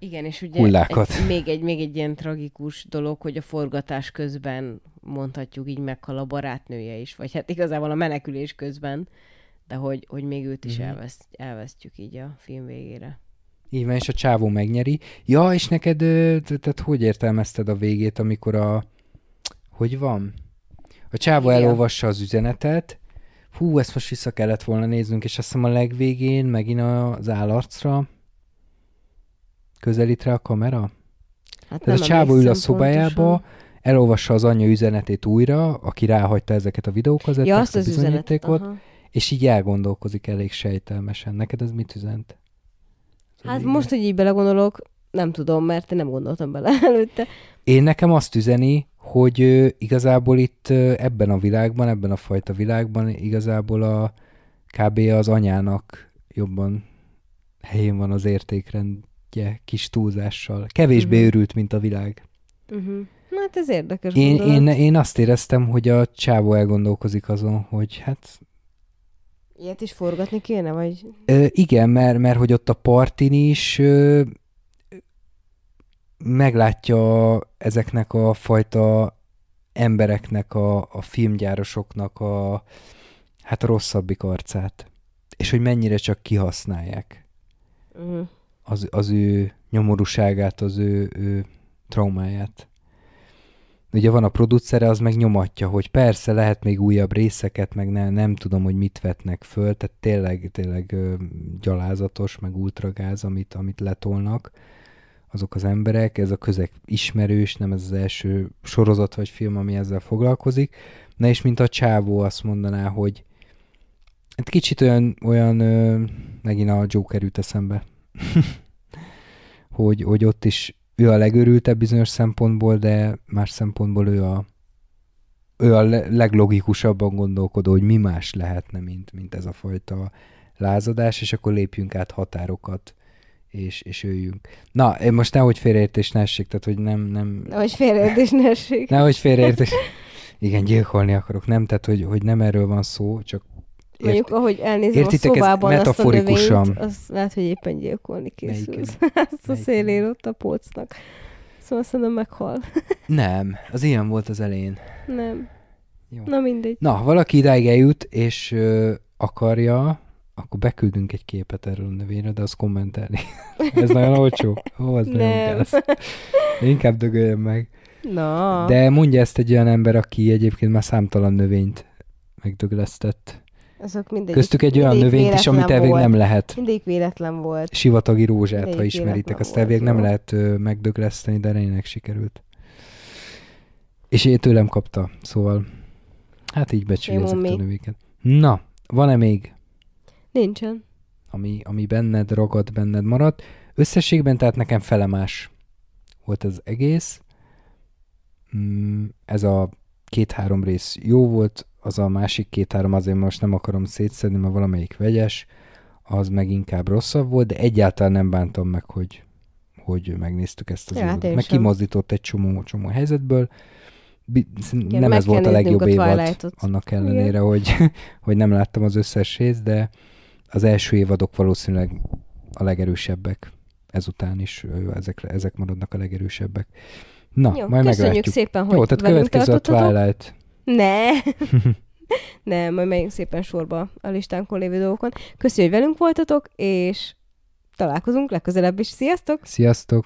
igen, és ugye hullákat. Egy, még, egy, még egy ilyen tragikus dolog, hogy a forgatás közben mondhatjuk így meghal a barátnője is, vagy hát igazából a menekülés közben, de hogy, hogy még őt is mm-hmm. elveszt, elvesztjük így a film végére. Így van, és a csávó megnyeri. Ja, és neked, tehát hogy értelmezted a végét, amikor a... Hogy van? A csávó Igen. elolvassa az üzenetet, hú, ezt most vissza kellett volna néznünk, és azt hiszem a legvégén megint az állarcra közelít rá a kamera. Hát Tehát a csávó ül a szobájába, pontosan. elolvassa az anyja üzenetét újra, aki ráhagyta ezeket a videókat, ja, azt az üzenetet, és így elgondolkozik elég sejtelmesen. Neked ez mit üzent? Hát igen. most, hogy így belegondolok, nem tudom, mert én nem gondoltam bele előtte. Én nekem azt üzeni, hogy igazából itt ebben a világban, ebben a fajta világban igazából a kb. az anyának jobban helyén van az értékrendje kis túlzással. Kevésbé uh-huh. őrült, mint a világ. Uh-huh. Hát ez érdekes én, én, én azt éreztem, hogy a csávó elgondolkozik azon, hogy hát Ilyet is forgatni kéne, vagy? Ö, igen, mert, mert hogy ott a partin is ö, meglátja ezeknek a fajta embereknek, a, a filmgyárosoknak a, hát a rosszabbik arcát. És hogy mennyire csak kihasználják uh-huh. az, az ő nyomorúságát, az ő, ő traumáját ugye van a producere, az meg nyomatja, hogy persze lehet még újabb részeket, meg ne, nem tudom, hogy mit vetnek föl, tehát tényleg, tényleg gyalázatos, meg ultragáz, amit, amit letolnak azok az emberek, ez a közeg ismerős, nem ez az első sorozat vagy film, ami ezzel foglalkozik. Na és mint a csávó azt mondaná, hogy hát kicsit olyan, olyan ö, megint a Joker jut eszembe, hogy, hogy ott is ő a legörültebb bizonyos szempontból, de más szempontból ő a, ő a leglogikusabban gondolkodó, hogy mi más lehetne, mint, mint ez a fajta lázadás, és akkor lépjünk át határokat, és, és jöjjünk. Na, én most nehogy félreértés ne essék, tehát hogy nem... nem Nehogy félreértés ne essék. nehogy félreértés. Igen, gyilkolni akarok, nem, tehát hogy, hogy nem erről van szó, csak Mondjuk, ahogy elnézem értitek, a szobában azt a növényt, az lehet, hogy éppen gyilkolni. Melyiket? Azt a szélén ott a polcnak. Szóval szerintem meghal. Nem, az ilyen volt az elején. Nem. Jó. Na mindegy. Na, valaki idáig eljut, és ö, akarja, akkor beküldünk egy képet erről a növényről, de azt kommentelni. Ez nagyon olcsó. Ó, az nagyon Nem. gáz. Inkább dögöljön meg. Na. De mondja ezt egy olyan ember, aki egyébként már számtalan növényt megdöglesztett. Azok mindegy. Köztük egy olyan növényt is, amit elvég volt. nem lehet. Mindig véletlen volt. Sivatagi rózsát, ha Mindegyik ismeritek, azt elvég nem jó. lehet megdögleszteni, de Renének sikerült. És én tőlem kapta, szóval hát így becsüli Jó, ezeket a növéket. Na, van-e még Nincsen. ami, ami benned ragad, benned maradt. Összességben tehát nekem felemás volt az egész. Mm, Ez a két-három rész jó volt, az a másik két-három azért most nem akarom szétszedni, mert valamelyik vegyes, az meg inkább rosszabb volt, de egyáltalán nem bántam meg, hogy, hogy megnéztük ezt az Ja, hát Meg kimozdított egy csomó, csomó helyzetből. Igen, nem ez volt a legjobb a évad, annak ellenére, hogy, hogy nem láttam az összes részt, de az első évadok valószínűleg a legerősebbek. Ezután is ezek, ezek maradnak a legerősebbek. Na, Jó, majd köszönjük meglátjuk. szépen, hogy Jó, tehát következő a. Twilight. Ne! Nem, majd megyünk szépen sorba a listánkon lévő dolgokon. Köszönjük, hogy velünk voltatok, és találkozunk legközelebb is. Sziasztok! Sziasztok!